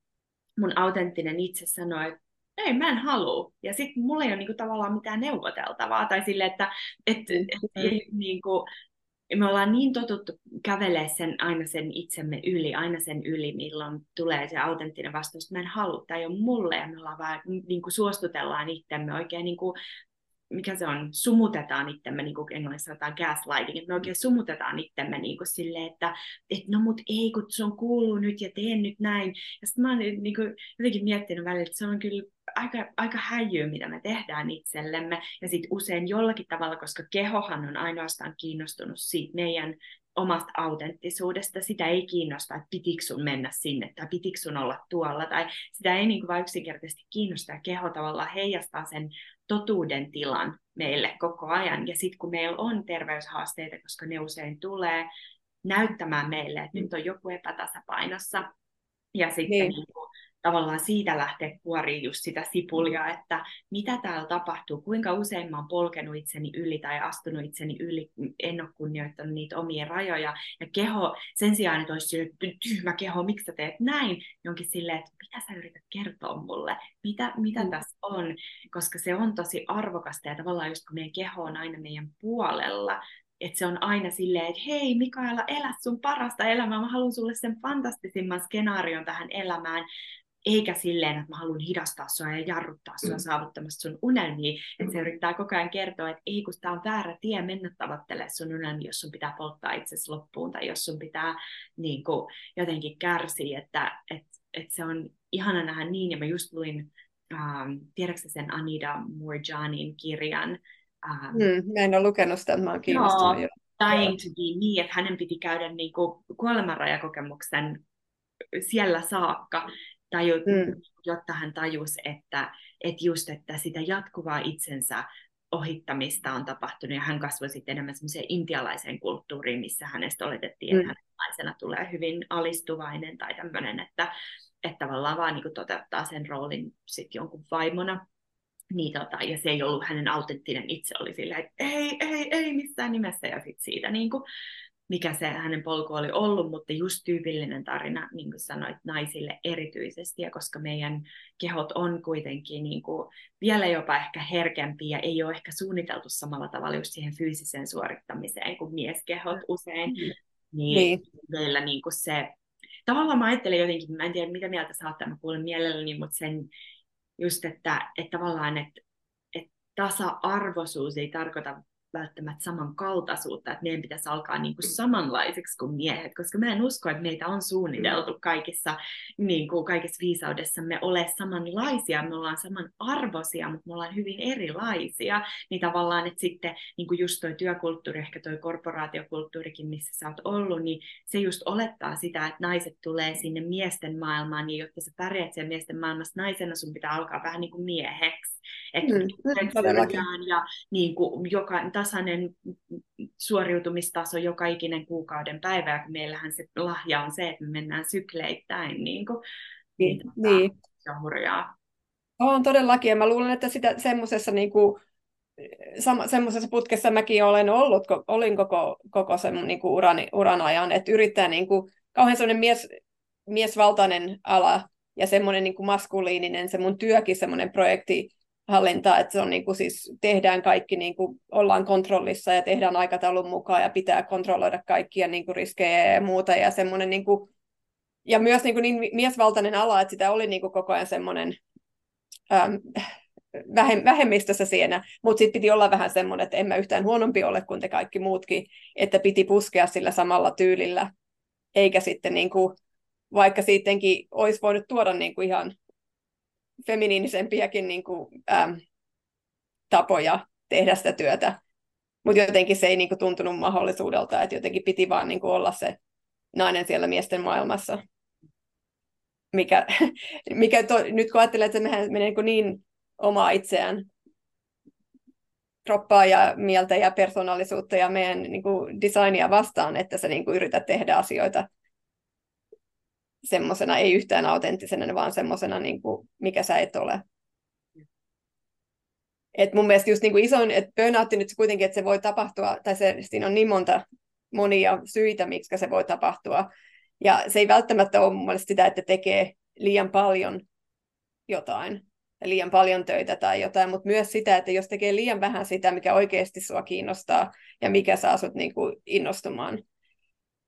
mun autenttinen itse sanoo, että ei, mä en halua. Ja sitten mulla ei ole niinku tavallaan mitään neuvoteltavaa. Tai sille, että et, et, et, niinku, me ollaan niin totuttu kävelee sen aina sen itsemme yli, aina sen yli, milloin tulee se autenttinen vastaus, että mä en halua, tämä ei ole mulle, ja me ollaan vaan niin kuin suostutellaan itsemme oikein niin kuin mikä se on, sumutetaan itsemme, niin kuin englannissa sanotaan gaslighting, että me oikein sumutetaan itsemme niin kuin silleen, että et, no mut ei, kun se on kuuluu nyt ja teen nyt näin. Ja sitten mä oon niin kuin, jotenkin miettinyt välillä, että se on kyllä aika, aika häijyä, mitä me tehdään itsellemme. Ja sitten usein jollakin tavalla, koska kehohan on ainoastaan kiinnostunut siitä meidän omasta autenttisuudesta, sitä ei kiinnosta, että pitikö sun mennä sinne tai pitikö sun olla tuolla, tai sitä ei niin kuin vain yksinkertaisesti kiinnosta, ja keho tavallaan heijastaa sen totuuden tilan meille koko ajan. Ja sitten kun meillä on terveyshaasteita, koska ne usein tulee näyttämään meille, että nyt on joku epätasapainossa, ja sitten niin. Tavallaan siitä lähteä kuoriin just sitä sipulia, että mitä täällä tapahtuu, kuinka usein mä oon polkenut itseni yli tai astunut itseni yli, en ole kunnioittanut niitä omia rajoja, ja keho, sen sijaan, että olisi tyhmä keho, miksi sä teet näin, jonkin silleen, että mitä sä yrität kertoa mulle, mitä, mitä mm. tässä on, koska se on tosi arvokasta, ja tavallaan just kun meidän keho on aina meidän puolella, että se on aina silleen, että hei Mikaela, elä sun parasta elämää, mä haluan sulle sen fantastisimman skenaarion tähän elämään, eikä silleen, että mä haluan hidastaa sua ja jarruttaa sua mm. saavuttamasta sun unelmia, että se yrittää koko ajan kertoa, että ei kun tämä on väärä tie mennä tavoittelemaan sun unelmia, jos sun pitää polttaa itsesi loppuun tai jos sun pitää niin kuin, jotenkin kärsiä, että et, et se on ihana nähdä niin, ja mä just luin, ähm, tiedätkö sen Anida Morjanin kirjan, Ähm, mm, mä en ole lukenut sitä, mä oon kiinnostunut jo. Dying to be niin, että hänen piti käydä niin kuin kuolemanrajakokemuksen siellä saakka, taju, mm. jotta hän tajusi, että, että just, että sitä jatkuvaa itsensä ohittamista on tapahtunut, ja hän kasvoi sitten enemmän semmoiseen intialaiseen kulttuuriin, missä hänestä oletettiin, mm. että hän naisena tulee hyvin alistuvainen tai tämmöinen, että, että tavallaan vaan niin toteuttaa sen roolin sitten jonkun vaimona. Niin tota, ja se ei ollut hänen autenttinen itse, oli silleen, että ei, ei, ei missään nimessä, ja sitten siitä niin kuin, mikä se hänen polku oli ollut, mutta just tyypillinen tarina, niin kuin sanoit, naisille erityisesti, ja koska meidän kehot on kuitenkin niin kuin vielä jopa ehkä herkempiä, ja ei ole ehkä suunniteltu samalla tavalla just siihen fyysiseen suorittamiseen kuin mieskehot usein, mm. niin, niin. meillä niin kuin se, tavallaan mä ajattelen jotenkin, mä en tiedä mitä mieltä sä oot, mä kuulen mielelläni, mutta sen just, että, että tavallaan, että, että tasa-arvoisuus ei tarkoita välttämättä samankaltaisuutta, että meidän pitäisi alkaa niin kuin samanlaiseksi kuin miehet, koska mä en usko, että meitä on suunniteltu kaikissa, niin kuin kaikissa viisaudessamme ole samanlaisia, me ollaan samanarvoisia, mutta me ollaan hyvin erilaisia, niin tavallaan, että sitten niin kuin just toi työkulttuuri, ehkä toi korporaatiokulttuurikin, missä sä oot ollut, niin se just olettaa sitä, että naiset tulee sinne miesten maailmaan, niin jotta sä pärjät siellä miesten maailmassa naisena, sun pitää alkaa vähän niin kuin mieheksi, että mm, ja niin kuin joka, tasainen suoriutumistaso joka ikinen kuukauden päivä, ja meillähän se lahja on se, että me mennään sykleittäin niin kuin, niin, niin. niin. Se on hurjaa. On todellakin, ja mä luulen, että sitä semmoisessa niin kuin, semmoisessa putkessa mäkin olen ollut, olin koko, koko sen niin kuin urani, uran ajan, että yrittää niin kuin, kauhean semmoinen mies, miesvaltainen ala ja semmoinen niin kuin maskuliininen, se mun työkin semmoinen projekti, hallintaa, että se on niin kuin siis, tehdään kaikki, niin kuin ollaan kontrollissa ja tehdään aikataulun mukaan ja pitää kontrolloida kaikkia niin kuin riskejä ja muuta. Ja semmoinen niin kuin, ja myös niin, kuin niin miesvaltainen ala, että sitä oli niin kuin koko ajan semmoinen äm, vähemmistössä siinä, mutta sitten piti olla vähän semmoinen, että en mä yhtään huonompi ole kuin te kaikki muutkin, että piti puskea sillä samalla tyylillä, eikä sitten niin kuin, vaikka sittenkin olisi voinut tuoda niin kuin ihan feminiinisempiäkin niin kuin, ähm, tapoja tehdä sitä työtä. Mutta jotenkin se ei niin kuin, tuntunut mahdollisuudelta, että jotenkin piti vaan niin kuin, olla se nainen siellä miesten maailmassa. Mikä, mikä to, nyt kun ajattelee, että se menee niin, niin omaa itseään, kroppaa ja mieltä ja persoonallisuutta ja meidän niin kuin, designia vastaan, että sä niin kuin, yrität tehdä asioita semmoisena, ei yhtään autenttisena, vaan semmoisena, niin kuin, mikä sä et ole. Et mun mielestä just niin kuin isoin, että burnout nyt kuitenkin, että se voi tapahtua, tai se, siinä on niin monta monia syitä, miksi se voi tapahtua. Ja se ei välttämättä ole mun mielestä sitä, että tekee liian paljon jotain, liian paljon töitä tai jotain, mutta myös sitä, että jos tekee liian vähän sitä, mikä oikeasti sua kiinnostaa ja mikä saa sut niin kuin innostumaan,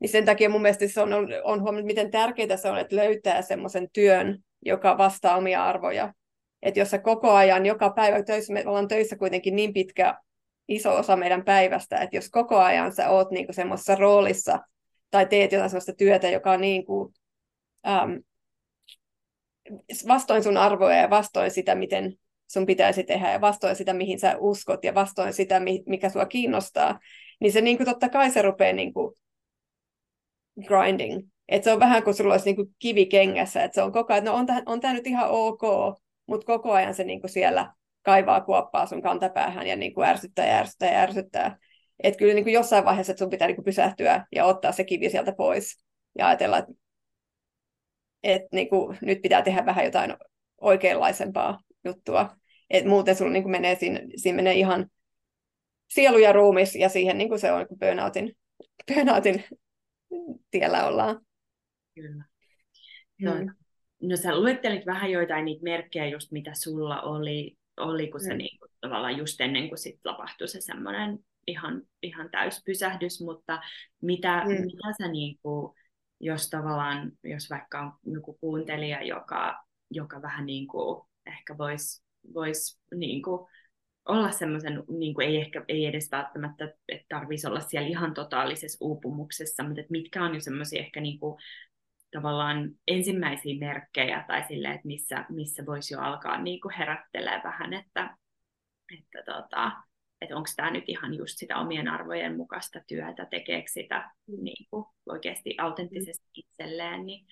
niin sen takia mun mielestä se on, on huomannut, miten tärkeää se on, että löytää semmoisen työn, joka vastaa omia arvoja. Että jos sä koko ajan, joka päivä töissä, me ollaan töissä kuitenkin niin pitkä iso osa meidän päivästä, että jos koko ajan sä oot niinku semmoisessa roolissa tai teet jotain sellaista työtä, joka on niinku, äm, vastoin sun arvoja ja vastoin sitä, miten sun pitäisi tehdä ja vastoin sitä, mihin sä uskot ja vastoin sitä, mikä sua kiinnostaa, niin se niinku, totta kai se rupeaa niinku, grinding. Että se on vähän kuin sulla olisi niinku kivi kengässä, että se on koko ajan, no on tämä on nyt ihan ok, mutta koko ajan se niinku siellä kaivaa kuoppaa sun kantapäähän ja niinku ärsyttää ja ärsyttää ja ärsyttää. Että kyllä niinku jossain vaiheessa sun pitää niinku pysähtyä ja ottaa se kivi sieltä pois ja ajatella, että et niinku, nyt pitää tehdä vähän jotain oikeanlaisempaa juttua. Et muuten sulla niinku menee siinä, siinä menee ihan sielu ja ruumis ja siihen niinku se on niinku burnoutin, burnoutin tiellä ollaan. Kyllä. No, mm. no sä luettelit vähän joitain niitä merkkejä just mitä sulla oli, oli kun se mm. niinku, tavallaan just ennen kuin sit tapahtui se semmoinen ihan, ihan täyspysähdys, mutta mitä, mm. mitä sä niinku, jos tavallaan, jos vaikka on joku kuuntelija, joka, joka vähän niin kuin ehkä voisi vois, niin kuin, olla semmoisen, niin kuin ei ehkä ei edes välttämättä että tarvitsisi olla siellä ihan totaalisessa uupumuksessa, mutta että mitkä on jo semmoisia ehkä niin kuin, tavallaan ensimmäisiä merkkejä tai silleen, että missä, missä voisi jo alkaa niin kuin herättelee vähän, että, että, tota, että onko tämä nyt ihan just sitä omien arvojen mukaista työtä, tekeekö sitä niin kuin oikeasti autenttisesti itselleen, niin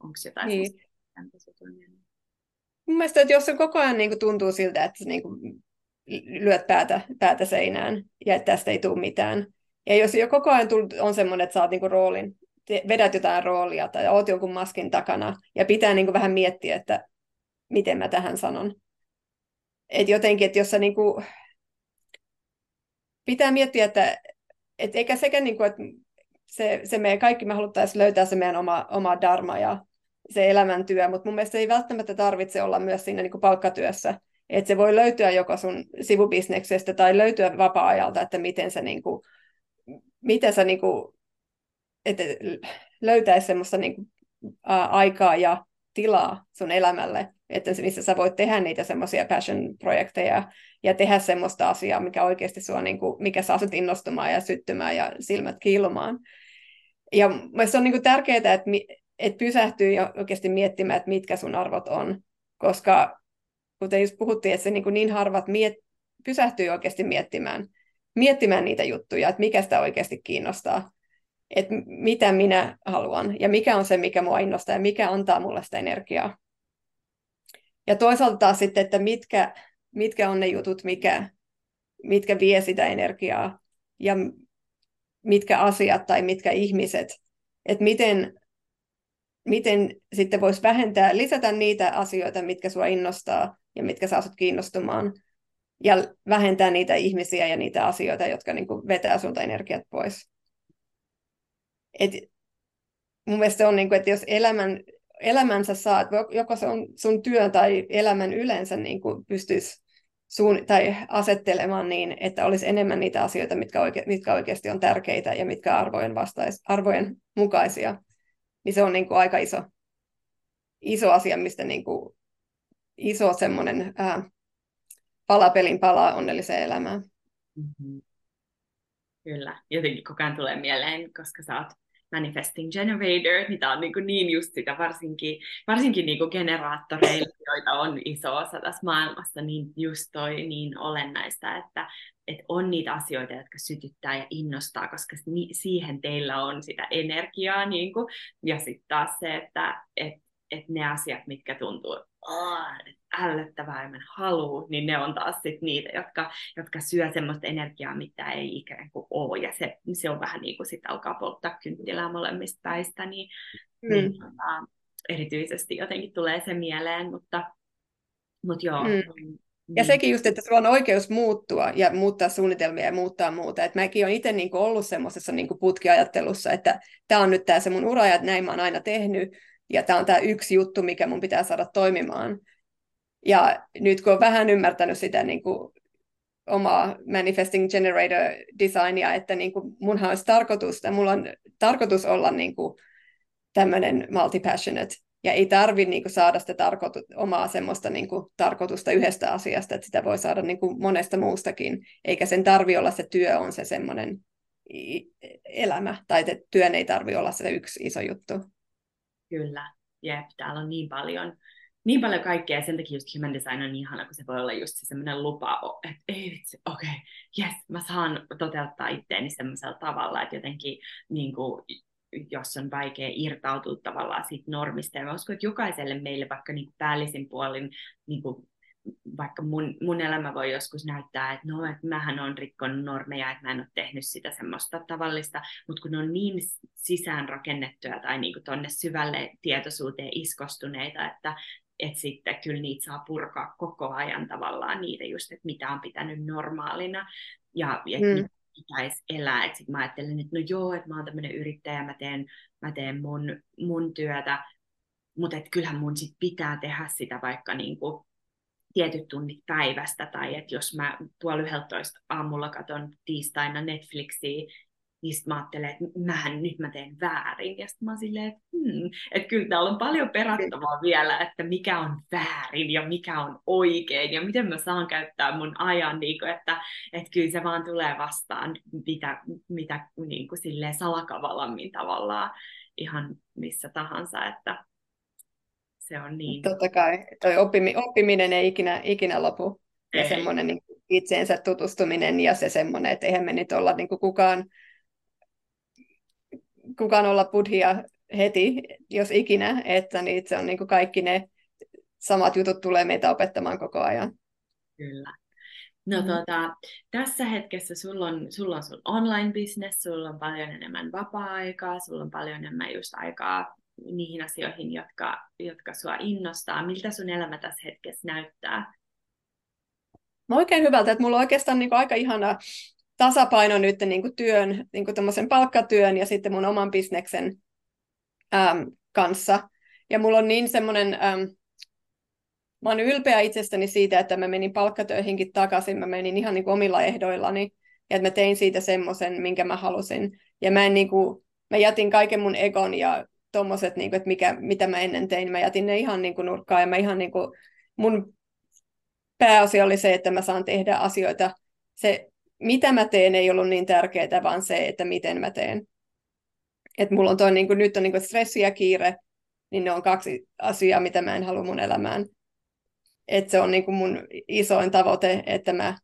onko jotain niin. Mun mielestä, että jos se koko ajan niin kuin tuntuu siltä, että se niin kuin lyöt päätä, päätä seinään ja että tästä ei tule mitään. Ja jos jo koko ajan on semmoinen, että saat niinku roolin, vedät jotain roolia tai oot jonkun maskin takana ja pitää niinku vähän miettiä, että miten mä tähän sanon. Et jotenkin, että jos sä niinku, pitää miettiä, että et eikä sekä niinku, että se, se meidän kaikki me haluttaisiin löytää se meidän oma, oma dharma ja se elämäntyö, mutta mun mielestä ei välttämättä tarvitse olla myös siinä niinku palkkatyössä että se voi löytyä joko sun sivubisneksestä tai löytyä vapaa-ajalta, että miten sä, niinku, miten sä niinku, että löytäisi semmoista niinku, ä, aikaa ja tilaa sun elämälle, että missä sä voit tehdä niitä semmoisia passion-projekteja ja tehdä semmoista asiaa, mikä oikeasti sua, niin kuin, mikä saa sut innostumaan ja syttymään ja silmät kiilumaan. Ja se on niin kuin tärkeää, että, että pysähtyy ja oikeasti miettimään, että mitkä sun arvot on, koska kuten just puhuttiin, että se niin, kuin niin harvat miet, pysähtyy oikeasti miettimään, miettimään niitä juttuja, että mikä sitä oikeasti kiinnostaa, että mitä minä haluan ja mikä on se, mikä mua innostaa ja mikä antaa mulle sitä energiaa. Ja toisaalta taas sitten, että mitkä, mitkä on ne jutut, mikä, mitkä vie sitä energiaa ja mitkä asiat tai mitkä ihmiset, että miten, miten sitten voisi vähentää, lisätä niitä asioita, mitkä sua innostaa ja mitkä saa sut kiinnostumaan ja vähentää niitä ihmisiä ja niitä asioita, jotka niin kuin vetää sulta energiat pois. Et mun mielestä se on, niin kuin, että jos elämän, elämänsä saat, joko se on sun työ tai elämän yleensä niin kuin pystyisi suun, tai asettelemaan niin, että olisi enemmän niitä asioita, mitkä, oike, mitkä oikeasti on tärkeitä ja mitkä arvojen, vastais, arvojen mukaisia, niin se on niin kuin aika iso, iso asia, mistä niin kuin iso semmoinen ää, palapelin palaa onnelliseen elämään. Mm-hmm. Kyllä, jotenkin koko ajan tulee mieleen, koska sä oot manifesting generator, niin tämä on niin, kuin niin just sitä, varsinkin, varsinkin niin kuin generaattoreilla, joita on iso osa tässä maailmassa, niin just toi niin olennaista, että, että on niitä asioita, jotka sytyttää ja innostaa, koska siihen teillä on sitä energiaa, niin kuin, ja sitten taas se, että et, et ne asiat, mitkä tuntuu, ällöttävää ja mä haluu, niin ne on taas sit niitä, jotka, jotka syö semmoista energiaa, mitä ei ikään kuin ole. Ja se, se on vähän niin kuin sit alkaa polttaa kynttilää molemmista päistä, niin, mm. niin tota, erityisesti jotenkin tulee se mieleen, mutta, mutta joo. Mm. Niin. Ja sekin just, että sulla on oikeus muuttua ja muuttaa suunnitelmia ja muuttaa muuta. Et mäkin olen itse niinku ollut semmoisessa niinku putkiajattelussa, että tämä on nyt tämä se mun ura ja näin mä oon aina tehnyt. Ja tämä on tämä yksi juttu, mikä mun pitää saada toimimaan. Ja nyt kun on vähän ymmärtänyt sitä niin kuin omaa Manifesting Generator designia, että niin kuin munhan olisi tarkoitus, että mulla on tarkoitus olla niin kuin tämmöinen multi-passionate, ja ei tarvitse niin kuin saada sitä tarkoitu- omaa semmoista niin kuin tarkoitusta yhdestä asiasta, että sitä voi saada niin kuin monesta muustakin, eikä sen tarvi olla se työ on se semmoinen elämä, tai että työn ei tarvi olla se yksi iso juttu. Kyllä, jep, täällä on niin paljon niin paljon kaikkea, ja sen takia just human design on niin ihana, kun se voi olla just se semmoinen lupa, että ei vitsi, okei, okay, yes, mä saan toteuttaa itteeni semmoisella tavalla, että jotenkin niin kuin, jos on vaikea irtautua tavallaan siitä normista. Ja mä uskon, että jokaiselle meille vaikka niin kuin päällisin puolin niin kuin vaikka mun, mun elämä voi joskus näyttää, että no, että mähän on rikkonut normeja, että mä en ole tehnyt sitä semmoista tavallista, mutta kun ne on niin sisään rakennettuja tai niin kuin tonne syvälle tietoisuuteen iskostuneita, että että sitten kyllä niitä saa purkaa koko ajan tavallaan niitä just, että mitä on pitänyt normaalina ja, ja mm. pitäisi elää. Että sitten mä ajattelen, että no joo, että mä oon tämmöinen yrittäjä, mä teen, mä teen mun, mun työtä, mutta että kyllähän mun sit pitää tehdä sitä vaikka niin kuin tietyt tunnit päivästä, tai että jos mä puoli 11 aamulla katon tiistaina Netflixiä, niin mä ajattelen, että mähän nyt mä teen väärin. Ja sitten mä oon silleen, että, hmm, että kyllä täällä on paljon perattavaa vielä, että mikä on väärin ja mikä on oikein ja miten mä saan käyttää mun ajan, niin kuin, että, että kyllä se vaan tulee vastaan mitä, mitä niin kuin silleen salakavalammin tavallaan ihan missä tahansa, että se on niin. Totta kai, toi oppimi, oppiminen ei ikinä, ikinä lopu. Ei. Ja semmoinen niin itseensä tutustuminen ja se semmoinen, että eihän me nyt olla niin kuin kukaan kukaan olla buddhia heti, jos ikinä, että niin se on niin kuin kaikki ne samat jutut tulee meitä opettamaan koko ajan. Kyllä. No tuota, tässä hetkessä sulla on, sulla on sun online-business, sulla on paljon enemmän vapaa-aikaa, sulla on paljon enemmän just aikaa niihin asioihin, jotka, jotka sua innostaa. Miltä sun elämä tässä hetkessä näyttää? Mä oikein hyvältä, että mulla on oikeastaan niin aika ihana tasapaino nyt niin kuin työn, niin kuin palkkatyön ja sitten mun oman bisneksen äm, kanssa. Ja mulla on niin semmoinen, mä oon ylpeä itsestäni siitä, että mä menin palkkatöihinkin takaisin, mä menin ihan niin kuin omilla ehdoillani, ja että mä tein siitä semmoisen, minkä mä halusin. Ja mä, en, niin kuin, mä jätin kaiken mun egon ja tommoset, niin että mikä, mitä mä ennen tein, mä jätin ne ihan niin kuin nurkkaan, ja mä ihan niin kuin, mun pääasia oli se, että mä saan tehdä asioita. Se, mitä mä teen, ei ollut niin tärkeää, vaan se, että miten mä teen. Et mulla on toi, niin kuin, nyt on niin kuin stressi ja kiire, niin ne on kaksi asiaa, mitä mä en halua mun elämään. Et se on niin kuin mun isoin tavoite, että mä,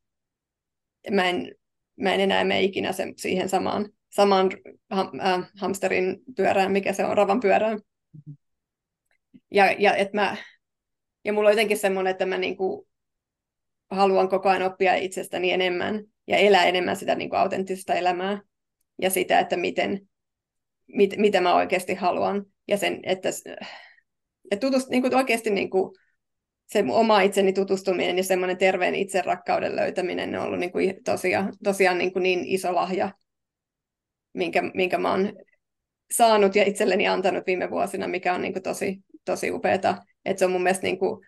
mä, en, mä en enää mene ikinä siihen samaan, samaan ham, äh, hamsterin pyörään, mikä se on, ravan pyörään. Mm-hmm. Ja, ja, et mä, ja mulla on jotenkin semmoinen, että mä niin kuin haluan koko ajan oppia itsestäni enemmän ja elää enemmän sitä niin kuin autenttista elämää ja sitä, että miten, mit, mitä mä oikeasti haluan. Ja sen, että, että tutust, niin kuin oikeasti niin kuin se oma itseni tutustuminen ja semmoinen terveen itserakkauden löytäminen on ollut niin kuin tosiaan, tosiaan niin, kuin niin iso lahja, minkä, minkä mä oon saanut ja itselleni antanut viime vuosina, mikä on niin kuin tosi, tosi upeata. Että se on mun mielestä niin kuin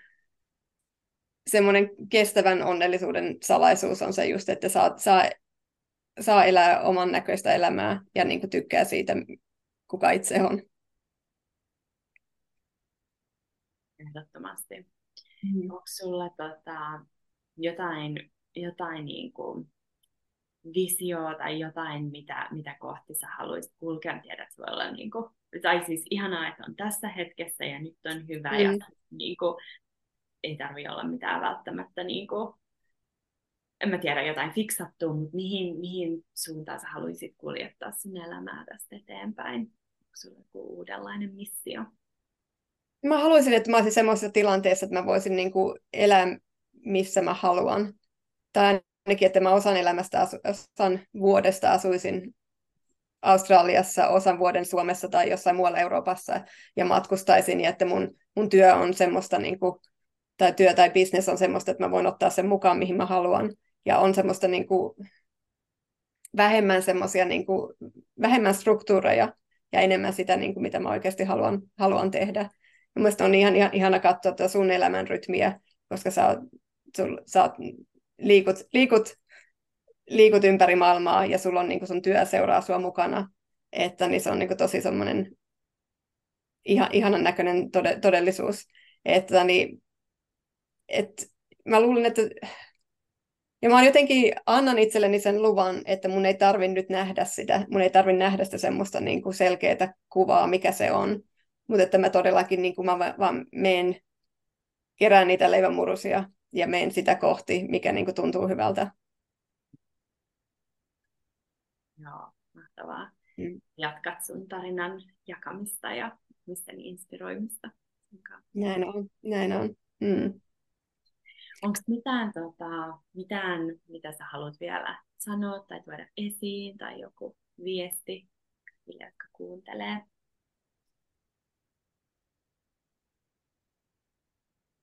semmoinen kestävän onnellisuuden salaisuus on se just, että saa, saa, saa elää oman näköistä elämää ja niin kuin tykkää siitä, kuka itse on. Ehdottomasti. Mm. Onko sulla tota, jotain, jotain niin kuin visioa tai jotain, mitä, mitä kohti sä haluaisit kulkea? Tiedät, voi olla niin kuin, tai siis ihanaa, että on tässä hetkessä ja nyt on hyvä mm. ja niin kuin, ei tarvi olla mitään välttämättä niin kuin, en mä tiedä, jotain fiksattua, mutta mihin, mihin suuntaan sä haluaisit kuljettaa sun elämää tästä eteenpäin? Onko sulla joku uudenlainen missio? Mä haluaisin, että mä olisin semmoisessa tilanteessa, että mä voisin niin kuin elää missä mä haluan. Tai ainakin, että mä osan elämästä, asu, osan vuodesta asuisin Australiassa, osan vuoden Suomessa tai jossain muualla Euroopassa ja matkustaisin, ja että mun, mun työ on semmoista, niin kuin, tai työ tai business on semmoista, että mä voin ottaa sen mukaan, mihin mä haluan. Ja on semmoista niin kuin, vähemmän semmoisia, niin kuin, vähemmän struktuureja ja enemmän sitä, niin kuin, mitä mä oikeasti haluan, haluan tehdä. Mielestäni on ihan, ihan ihana katsoa tuota sun elämän rytmiä, koska sä, oot, sul, sä oot, liikut, liikut, liikut ympäri maailmaa ja sulla on niin sun työ seuraa sua mukana. Että niin se on niin tosi semmoinen ihan, ihanan näköinen tode, todellisuus. Että niin, et, mä luulen, että ja mä jotenkin annan itselleni sen luvan, että mun ei tarvi nyt nähdä sitä, mun ei tarvi nähdä sitä semmoista niin selkeää kuvaa, mikä se on, mutta että mä todellakin niin mä vaan meen, kerään niitä leivämurusia ja meen sitä kohti, mikä niin kuin tuntuu hyvältä. Joo, mahtavaa. Mm. Jatkat sun tarinan jakamista ja ihmisten inspiroimista. Näin on, näin on. Mm. Onko mitään, tota, mitään, mitä sä haluat vielä sanoa tai tuoda esiin tai joku viesti niille, jotka kuuntelee?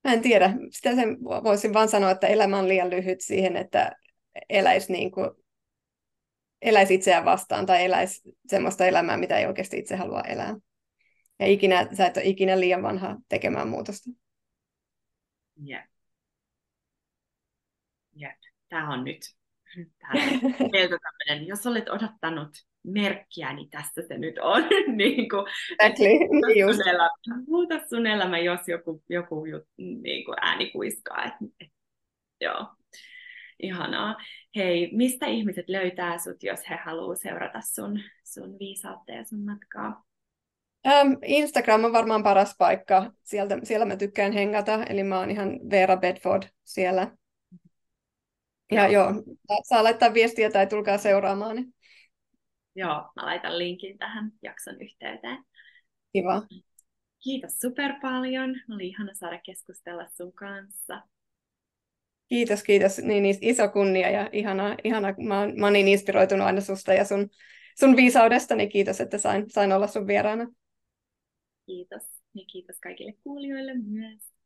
Mä en tiedä. Sitä sen voisin vaan sanoa, että elämä on liian lyhyt siihen, että eläisi, niin kuin, eläisi itseään vastaan tai eläisi semmoista elämää, mitä ei oikeasti itse halua elää. Ja ikinä, sä et ole ikinä liian vanha tekemään muutosta. Yeah. Yeah. Tämä on nyt meiltä tämmöinen, jos olet odottanut merkkiä, niin tässä se nyt on. niin kuin, exactly. muuta, sun elämä, muuta sun elämä, jos joku, joku niin kuin ääni kuiskaa. Et, et, joo, ihanaa. Hei, mistä ihmiset löytää sut, jos he haluavat seurata sun, sun viisautta ja sun matkaa? Um, Instagram on varmaan paras paikka. Sieltä, siellä mä tykkään hengata, eli mä oon ihan Vera Bedford siellä. Ja joo, joo saa laittaa viestiä tai tulkaa seuraamaan. Joo, mä laitan linkin tähän jakson yhteyteen. Kiva. Kiitos super paljon. Oli ihana saada keskustella sun kanssa. Kiitos, kiitos. Niin, niin iso kunnia ja ihana, ihana. Mä, oon, mä oon niin inspiroitunut aina susta ja sun, sun viisaudesta, niin kiitos, että sain, sain olla sun vieraana. Kiitos. Ja kiitos kaikille kuulijoille myös.